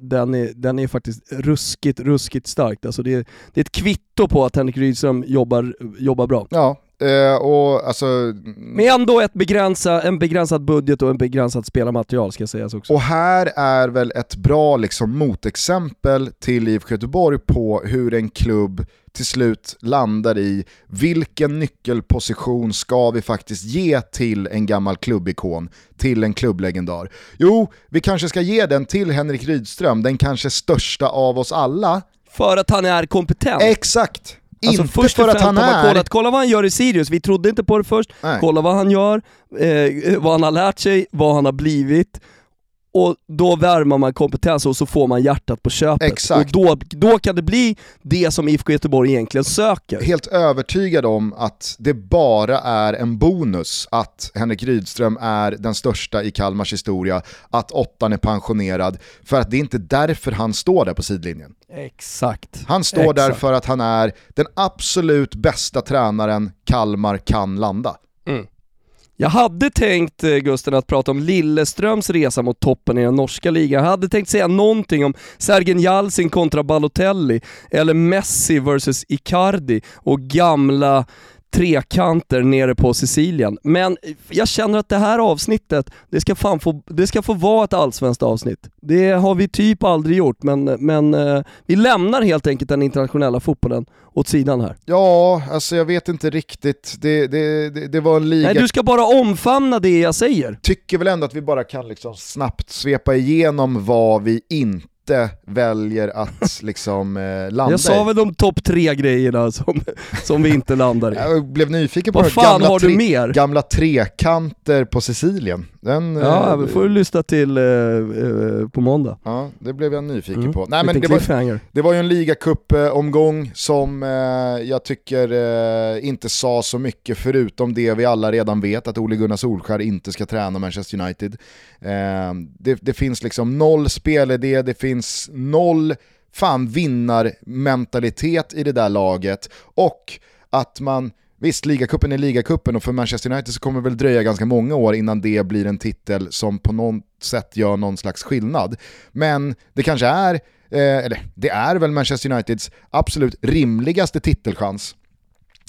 Speaker 2: den, är, den är faktiskt ruskigt, ruskigt starkt. Alltså det, det är ett kvitto på att Henrik Rydström jobbar, jobbar bra.
Speaker 1: Ja, Eh, och alltså,
Speaker 2: Men ändå ett begränsa, en begränsad budget och en begränsat spelarmaterial ska sägas också.
Speaker 1: Och här är väl ett bra liksom, motexempel till IFK Göteborg på hur en klubb till slut landar i vilken nyckelposition ska vi faktiskt ge till en gammal klubbikon, till en klubblegendar. Jo, vi kanske ska ge den till Henrik Rydström, den kanske största av oss alla.
Speaker 2: För att han är kompetent?
Speaker 1: Exakt! Alltså inte först för att han är...
Speaker 2: Kollat, kolla vad han gör i Sirius, vi trodde inte på det först. Nej. Kolla vad han gör, eh, vad han har lärt sig, vad han har blivit och då värmar man kompetens och så får man hjärtat på köpet.
Speaker 1: Exakt.
Speaker 2: Och då, då kan det bli det som IFK Göteborg egentligen söker.
Speaker 1: Helt övertygad om att det bara är en bonus att Henrik Rydström är den största i Kalmars historia, att åttan är pensionerad, för att det är inte därför han står där på sidlinjen.
Speaker 2: Exakt.
Speaker 1: Han står
Speaker 2: Exakt.
Speaker 1: där för att han är den absolut bästa tränaren Kalmar kan landa. Mm.
Speaker 2: Jag hade tänkt eh, Gusten att prata om Lilleströms resa mot toppen i den norska ligan. Jag hade tänkt säga någonting om Sergen Jalsin kontra Balotelli, eller Messi versus Icardi och gamla trekanter nere på Sicilien. Men jag känner att det här avsnittet, det ska, fan få, det ska få vara ett allsvenskt avsnitt. Det har vi typ aldrig gjort, men, men eh, vi lämnar helt enkelt den internationella fotbollen åt sidan här.
Speaker 1: Ja, alltså jag vet inte riktigt. Det, det, det, det var en liga...
Speaker 2: Nej, du ska bara omfamna det jag säger.
Speaker 1: Tycker väl ändå att vi bara kan liksom snabbt svepa igenom vad vi inte inte väljer att liksom eh, landa
Speaker 2: Jag sa väl de topp tre grejerna som, som vi inte landar i.
Speaker 1: Jag blev nyfiken på
Speaker 2: Vad fan gamla, har du mer?
Speaker 1: gamla trekanter på Sicilien. Den,
Speaker 2: ja, eh, vi får lyssna till eh, eh, på måndag.
Speaker 1: Ja, det blev jag nyfiken mm. på. Nej, men det, var, det var ju en ligacup-omgång som eh, jag tycker eh, inte sa så mycket förutom det vi alla redan vet, att Ole Gunnar Solskär inte ska träna Manchester United. Det, det, finns liksom noll spelidé, det finns finns noll fan vinnarmentalitet i det där laget och att man Visst, ligacupen är ligacupen och för Manchester United så kommer det väl dröja ganska många år innan det blir en titel som på något sätt gör någon slags skillnad. Men det kanske är, eh, eller det är väl Manchester Uniteds absolut rimligaste titelchans.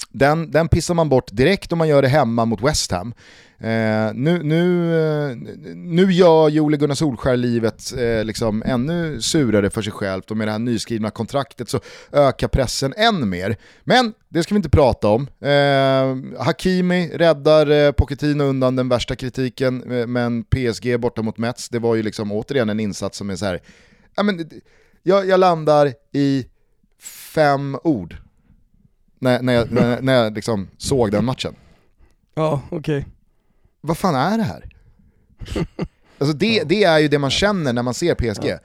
Speaker 1: Den, den pissar man bort direkt om man gör det hemma mot West Ham. Eh, nu, nu, eh, nu gör ju Ole Gunnar Solskär livet eh, liksom ännu surare för sig självt och med det här nyskrivna kontraktet så ökar pressen än mer. Men det ska vi inte prata om. Eh, Hakimi räddar eh, Pochettino undan den värsta kritiken, eh, men PSG borta mot Mets, det var ju liksom återigen en insats som är så här, ja, men, Jag, jag landar i fem ord när, när, jag, när, när jag liksom såg den matchen.
Speaker 2: Ja, okej. Okay.
Speaker 1: Vad fan är det här? Alltså det, det är ju det man känner när man ser PSG.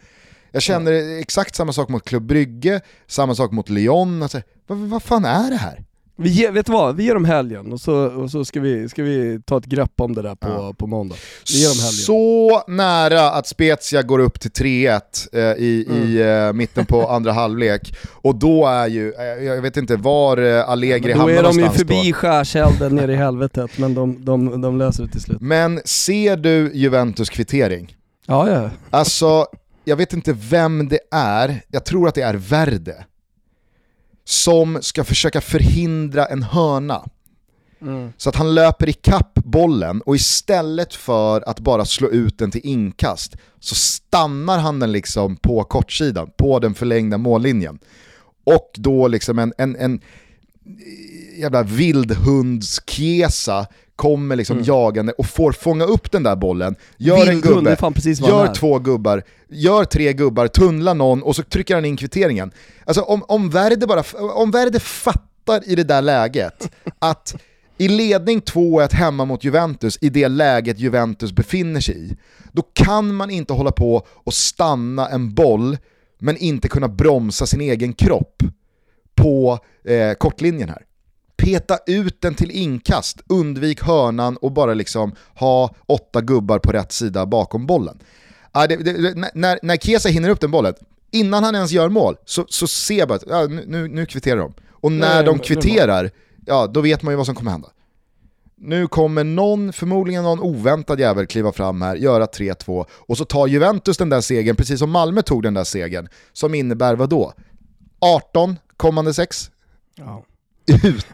Speaker 1: Jag känner exakt samma sak mot Club Brygge, samma sak mot Lyon. Alltså, vad, vad fan är det här?
Speaker 2: Vi ger, vet du vad, vi ger dem helgen och så, och så ska, vi, ska vi ta ett grepp om det där på, ja. på måndag. Vi ger dem helgen.
Speaker 1: Så nära att Spezia går upp till 3-1 eh, i, mm. i eh, mitten på andra halvlek. Och då är ju, eh, jag vet inte var eh, Allegri ja, hamnar
Speaker 2: någonstans
Speaker 1: Då
Speaker 2: är de ju förbi skärselden nere i helvetet, men de, de, de löser det till slut.
Speaker 1: Men ser du Juventus kvittering?
Speaker 2: Ja, ja.
Speaker 1: Alltså, jag vet inte vem det är, jag tror att det är Verde som ska försöka förhindra en hörna. Mm. Så att han löper i kapp bollen och istället för att bara slå ut den till inkast så stannar han den liksom på kortsidan, på den förlängda mållinjen. Och då liksom en, en, en jävla vildhundskesa kommer liksom mm. jagande och får fånga upp den där bollen, gör en gubbe, gör två gubbar, gör tre gubbar, tunnlar någon och så trycker han in kvitteringen. Alltså om, om, Verde bara, om Verde fattar i det där läget att i ledning 2-1 hemma mot Juventus, i det läget Juventus befinner sig i, då kan man inte hålla på och stanna en boll men inte kunna bromsa sin egen kropp på eh, kortlinjen här peta ut den till inkast, undvik hörnan och bara liksom ha åtta gubbar på rätt sida bakom bollen. Ah, det, det, när, när Kesa hinner upp den bollen, innan han ens gör mål, så, så ser jag bara att ah, nu, nu kvitterar de. Och när Nej, de kvitterar, ja då vet man ju vad som kommer hända. Nu kommer någon, förmodligen någon oväntad jävel kliva fram här, göra 3-2 och så tar Juventus den där segern, precis som Malmö tog den där segern, som innebär vad då? 18 kommande 6?
Speaker 2: Ja.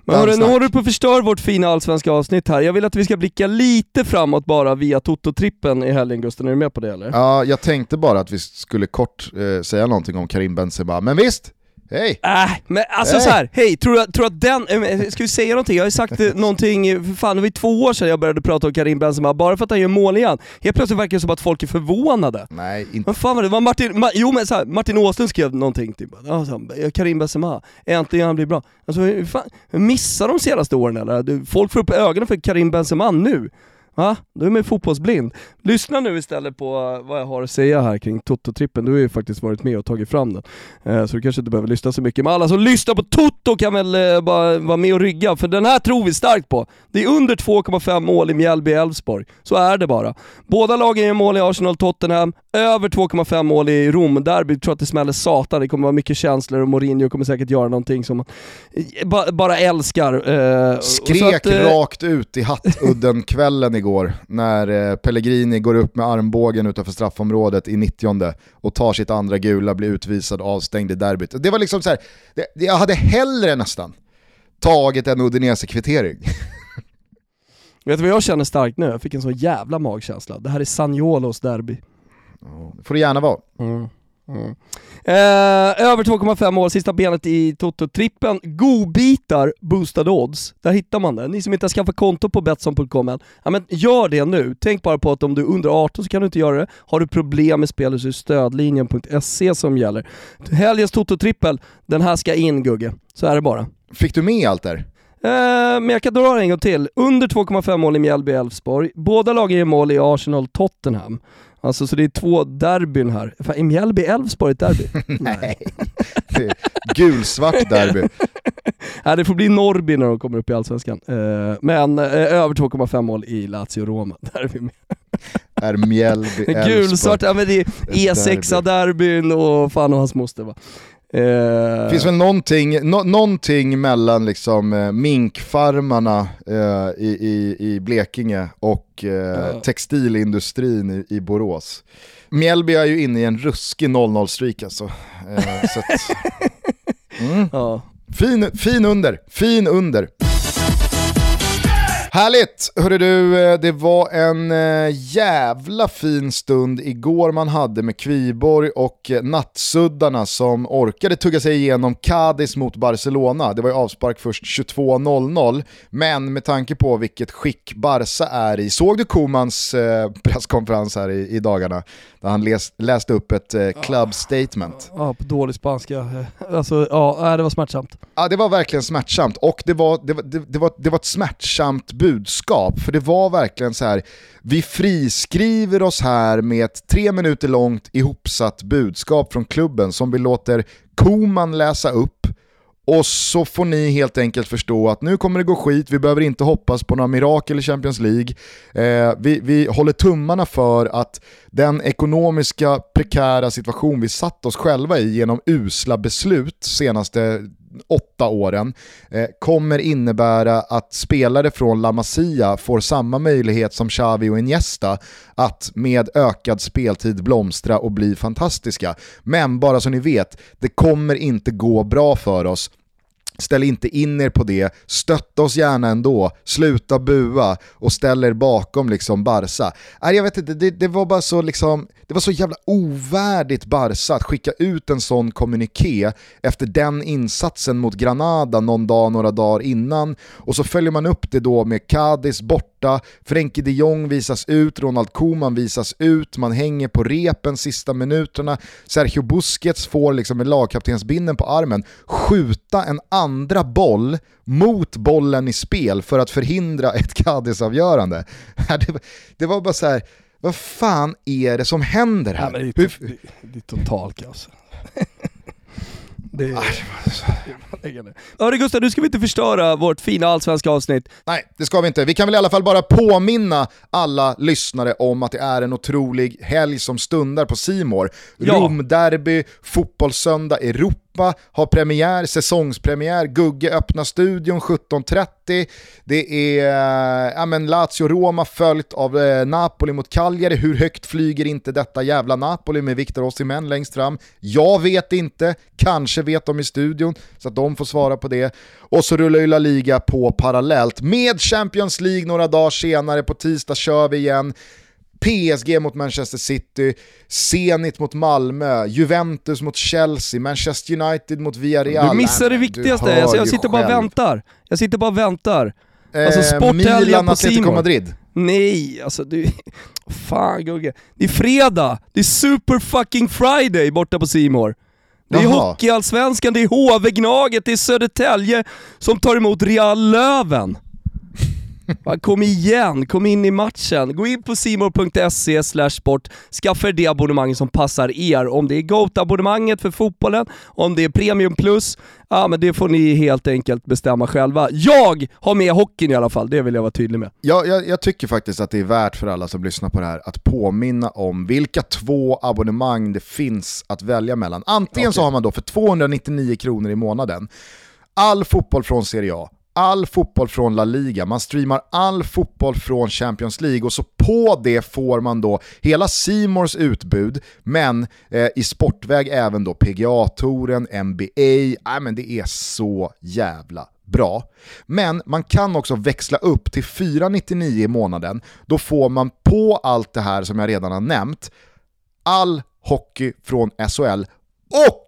Speaker 2: Men hörru, nu håller du på att förstöra vårt fina allsvenska avsnitt här. Jag vill att vi ska blicka lite framåt bara via Toto-trippen i helgen Gusten, är du med på det eller?
Speaker 1: Ja, jag tänkte bara att vi skulle kort eh, säga någonting om Karim Benzema, men visst, Hej!
Speaker 2: Äh, men alltså hey. så här, hej, tror du, tror att den, äh, ska vi säga någonting? Jag har ju sagt eh, någonting, för fan det var ju två år sedan jag började prata om Karim Benzema, bara för att han gör mål igen. Helt plötsligt verkar det som att folk är förvånade.
Speaker 1: Nej, inte...
Speaker 2: Vad fan var det? var Martin, Ma jo men så här, Martin Åslund skrev någonting, typ, alltså, Karim Benzema, äntligen han blir bra. Alltså, fan, missar de senaste åren eller? Folk får upp ögonen för Karim Benzema nu. Ja, du är med fotbollsblind. Lyssna nu istället på vad jag har att säga här kring Toto-trippen. Du har ju faktiskt varit med och tagit fram den. Eh, så du kanske inte behöver lyssna så mycket. Men alla som lyssnar på Toto kan väl eh, bara vara med och rygga, för den här tror vi starkt på. Det är under 2,5 mål i Mjällby-Elfsborg. Så är det bara. Båda lagen gör mål i Arsenal-Tottenham, över 2,5 mål i Rom-derby. Tror att det smäller satan. Det kommer vara mycket känslor och Mourinho kommer säkert göra någonting som man eh, bara älskar.
Speaker 1: Skrek att, rakt ut i hattudden kvällen igår igår när eh, Pellegrini går upp med armbågen utanför straffområdet i 90 och tar sitt andra gula, blir utvisad, avstängd i derbyt. Det var liksom så här, det, jag hade hellre nästan tagit en Udinese-kvittering.
Speaker 2: Vet du vad jag känner starkt nu? Jag fick en så jävla magkänsla. Det här är Sagnolos derby.
Speaker 1: Ja, det får det gärna vara.
Speaker 2: Mm. Mm. Eh, över 2,5 mål, sista benet i Toto-trippen. Godbitar, boostade odds. Där hittar man det. Ni som inte har skaffat konto på Betsson.com än, ja, men gör det nu. Tänk bara på att om du är under 18 så kan du inte göra det. Har du problem med spelet så är stödlinjen.se som gäller. Helgens Toto-trippel, den här ska in Gugge. Så är det bara.
Speaker 1: Fick du med allt där?
Speaker 2: Eh, men jag kan dra en gång till. Under 2,5 mål i Mjällby-Elfsborg. Båda lagen gör mål i Arsenal-Tottenham. Alltså så det är två derbyn här. Fan, är Mjällby-Elfsborg ett derby?
Speaker 1: Nej. Gulsvart derby.
Speaker 2: Nej, det får bli Norrby när de kommer upp i Allsvenskan. Uh, men uh, över 2,5 mål i Lazio-Roma. Där är vi med.
Speaker 1: är Mjällby, Elfsborg
Speaker 2: Gulsvart, ja men det är E6-derbyn och fan och hans moster va.
Speaker 1: Det eh, finns väl någonting, no, någonting mellan liksom, eh, minkfarmarna eh, i, i, i Blekinge och eh, textilindustrin i, i Borås. Mjällby är ju inne i en ruskig 0-0-streak alltså. Eh, så att, mm. ja. fin, fin under, fin under. Härligt! Hörru du, eh, det var en eh, jävla fin stund igår man hade med Kviborg och eh, nattsuddarna som orkade tugga sig igenom Cadiz mot Barcelona. Det var ju avspark först 22.00, men med tanke på vilket skick Barca är i, såg du Komans presskonferens här i, i dagarna? Där han läs, läste upp ett club statement.
Speaker 2: Ja, på dålig spanska. Alltså, ja, det var smärtsamt.
Speaker 1: Ja, det var verkligen smärtsamt och det var, det, det, det var, det var ett smärtsamt budskap. För det var verkligen så här, vi friskriver oss här med ett tre minuter långt ihopsatt budskap från klubben som vi låter Koman läsa upp och så får ni helt enkelt förstå att nu kommer det gå skit, vi behöver inte hoppas på några mirakel i Champions League. Eh, vi, vi håller tummarna för att den ekonomiska prekära situation vi satt oss själva i genom usla beslut senaste åtta åren eh, kommer innebära att spelare från La Masia får samma möjlighet som Xavi och Iniesta att med ökad speltid blomstra och bli fantastiska. Men bara så ni vet, det kommer inte gå bra för oss Ställ inte in er på det, stötta oss gärna ändå, sluta bua och ställ er bakom liksom Barca. Nej, jag vet inte, det, det, var bara så liksom, det var så jävla ovärdigt Barca att skicka ut en sån kommuniké efter den insatsen mot Granada någon dag, några dagar innan. Och så följer man upp det då med Cadiz borta, Frenkie de Jong visas ut, Ronald Koeman visas ut, man hänger på repen sista minuterna, Sergio Busquets får liksom med lagkaptensbinden på armen. Skjuta en andra boll mot bollen i spel för att förhindra ett Cadiz-avgörande. Det, var bara så här, vad fan är det som händer här?
Speaker 2: Ja, det, är, det, det är total kaos. Det är... Hörru Gustav, nu ska vi inte förstöra vårt fina allsvenska avsnitt.
Speaker 1: Nej, det ska vi inte. Vi kan väl i alla fall bara påminna alla lyssnare om att det är en otrolig helg som stundar på Simor. Ja. Romderby, fotbollssöndag, Europa har premiär, säsongspremiär, Gugge öppnar studion 17.30. Det är ja, men Lazio-Roma följt av eh, Napoli mot Cagliari. Hur högt flyger inte detta jävla Napoli med Victor Osimhen längst fram? Jag vet inte, kanske vet de i studion så att de får svara på det. Och så rullar ju La Liga på parallellt med Champions League några dagar senare. På tisdag kör vi igen. PSG mot Manchester City, Zenit mot Malmö, Juventus mot Chelsea, Manchester United mot Villarreal.
Speaker 2: Du missar det viktigaste, alltså, jag sitter bara och väntar. Jag sitter bara och väntar. Alltså
Speaker 1: eh, Milan, Atletico Madrid.
Speaker 2: Nej, alltså du... Fan Gugge. Det är fredag, det är super fucking friday borta på Simor. Det är Hockeyallsvenskan, det är HV-Gnaget, det är Södertälje som tar emot Real Löven. Kom igen, kom in i matchen. Gå in på simor.se sport, skaffa er det abonnemang som passar er. Om det är GOAT-abonnemanget för fotbollen, om det är Premium Plus, ja men det får ni helt enkelt bestämma själva. Jag har med hockeyn i alla fall, det vill jag vara tydlig med.
Speaker 1: Ja, jag, jag tycker faktiskt att det är värt för alla som lyssnar på det här att påminna om vilka två abonnemang det finns att välja mellan. Antingen okay. så har man då för 299 kronor i månaden all fotboll från Serie A, all fotboll från La Liga, man streamar all fotboll från Champions League och så på det får man då hela Simors utbud, men eh, i sportväg även då PGA-touren, NBA, äh, men det är så jävla bra. Men man kan också växla upp till 499 i månaden, då får man på allt det här som jag redan har nämnt, all hockey från SHL och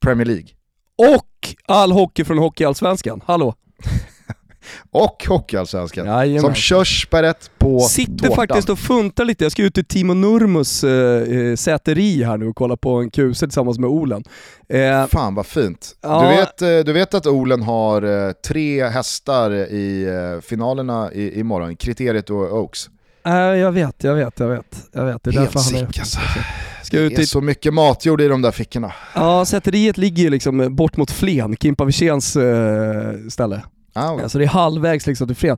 Speaker 1: Premier League.
Speaker 2: Och all hockey från Hockeyallsvenskan, hallå?
Speaker 1: och Hockeyallsvenskan. Som körsbäret på
Speaker 2: Sitter
Speaker 1: tårtan.
Speaker 2: faktiskt och funtar lite, jag ska ut till Timo Nurmos äh, säteri här nu och kolla på en kuse tillsammans med Olen.
Speaker 1: Eh, Fan vad fint. Ja. Du, vet, du vet att Olen har eh, tre hästar i eh, finalerna i, imorgon, kriteriet och Oaks?
Speaker 2: Äh, jag vet, jag vet, jag vet. Jag vet. Det är
Speaker 1: Helt sick alltså. Ska det är så mycket matjord i de där fickorna.
Speaker 2: Ja, säteriet ligger ju liksom bort mot Flen, Kimpa Wirséns äh, ställe. Ah, okay. Alltså det är halvvägs liksom till Flen.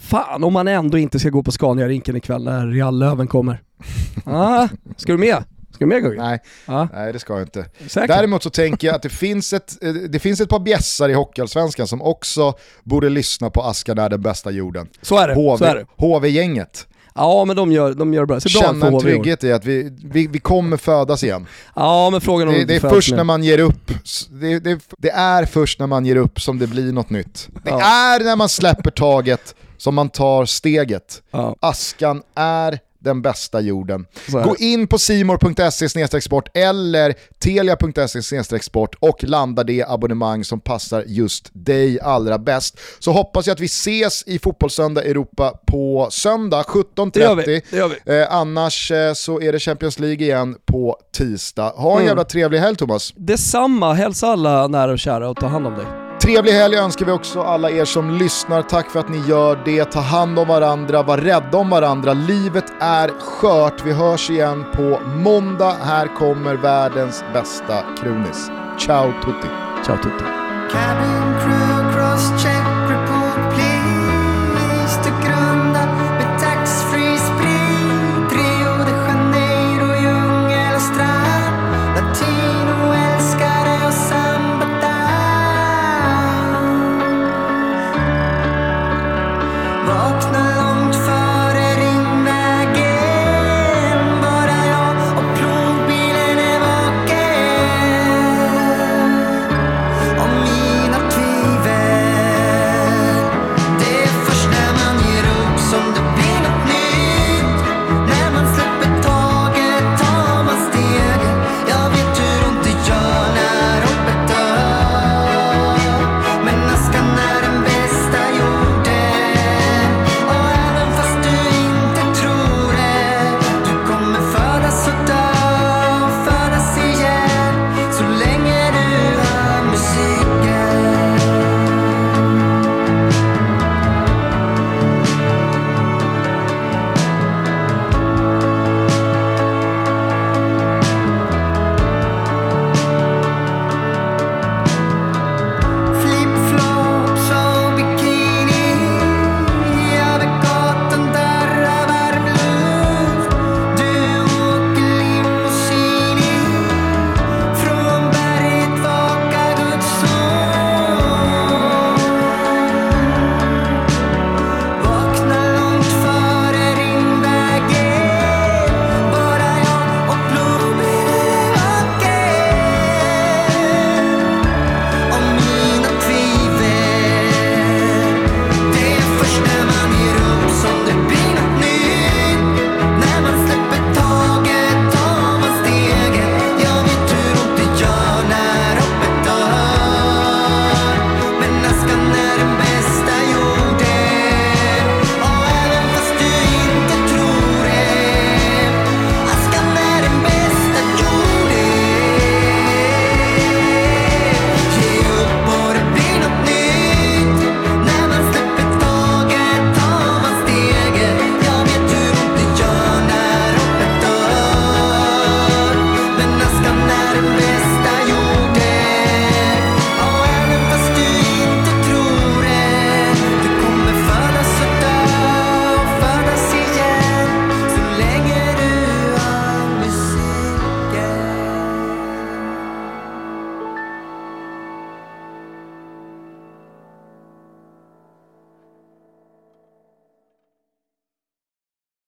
Speaker 2: Fan om man ändå inte ska gå på Scania-rinken ikväll när Real Löven kommer. ah, ska du med? Ska du med Gugge?
Speaker 1: Nej, ah. nej det ska jag inte. Säkert. Däremot så tänker jag att det finns ett, eh, det finns ett par bjässar i Hockeyallsvenskan som också borde lyssna på Askan är den bästa jorden.
Speaker 2: Så är det. HV,
Speaker 1: HV-gänget.
Speaker 2: Ja men de gör, de gör bra.
Speaker 1: Så Känna en trygghet i att vi, vi, vi kommer födas igen.
Speaker 2: Ja men frågan om
Speaker 1: det, det är först när man ger upp, det, det, det, är först när man ger upp som det blir något nytt. Det ja. är när man släpper taget som man tar steget.
Speaker 2: Ja.
Speaker 1: Askan är den bästa jorden. Gå in på simor.se sport eller telia.se sport och landa det abonnemang som passar just dig allra bäst. Så hoppas jag att vi ses i Fotbollssöndag Europa på söndag
Speaker 2: Det gör
Speaker 1: 17.30.
Speaker 2: vi. Det gör vi.
Speaker 1: Eh, annars eh, så är det Champions League igen på tisdag. Ha en
Speaker 2: Mm.
Speaker 1: jävla trevlig helg Thomas.
Speaker 2: Detsamma, hälsa alla nära och kära och ta hand om dig.
Speaker 1: Trevlig helg önskar vi också alla er som lyssnar. Tack för att ni gör det. Ta hand om varandra, var rädda om varandra. Livet är skört. Vi hörs igen på måndag. Här kommer världens bästa krunis. Ciao tutti.
Speaker 2: Ciao tutti.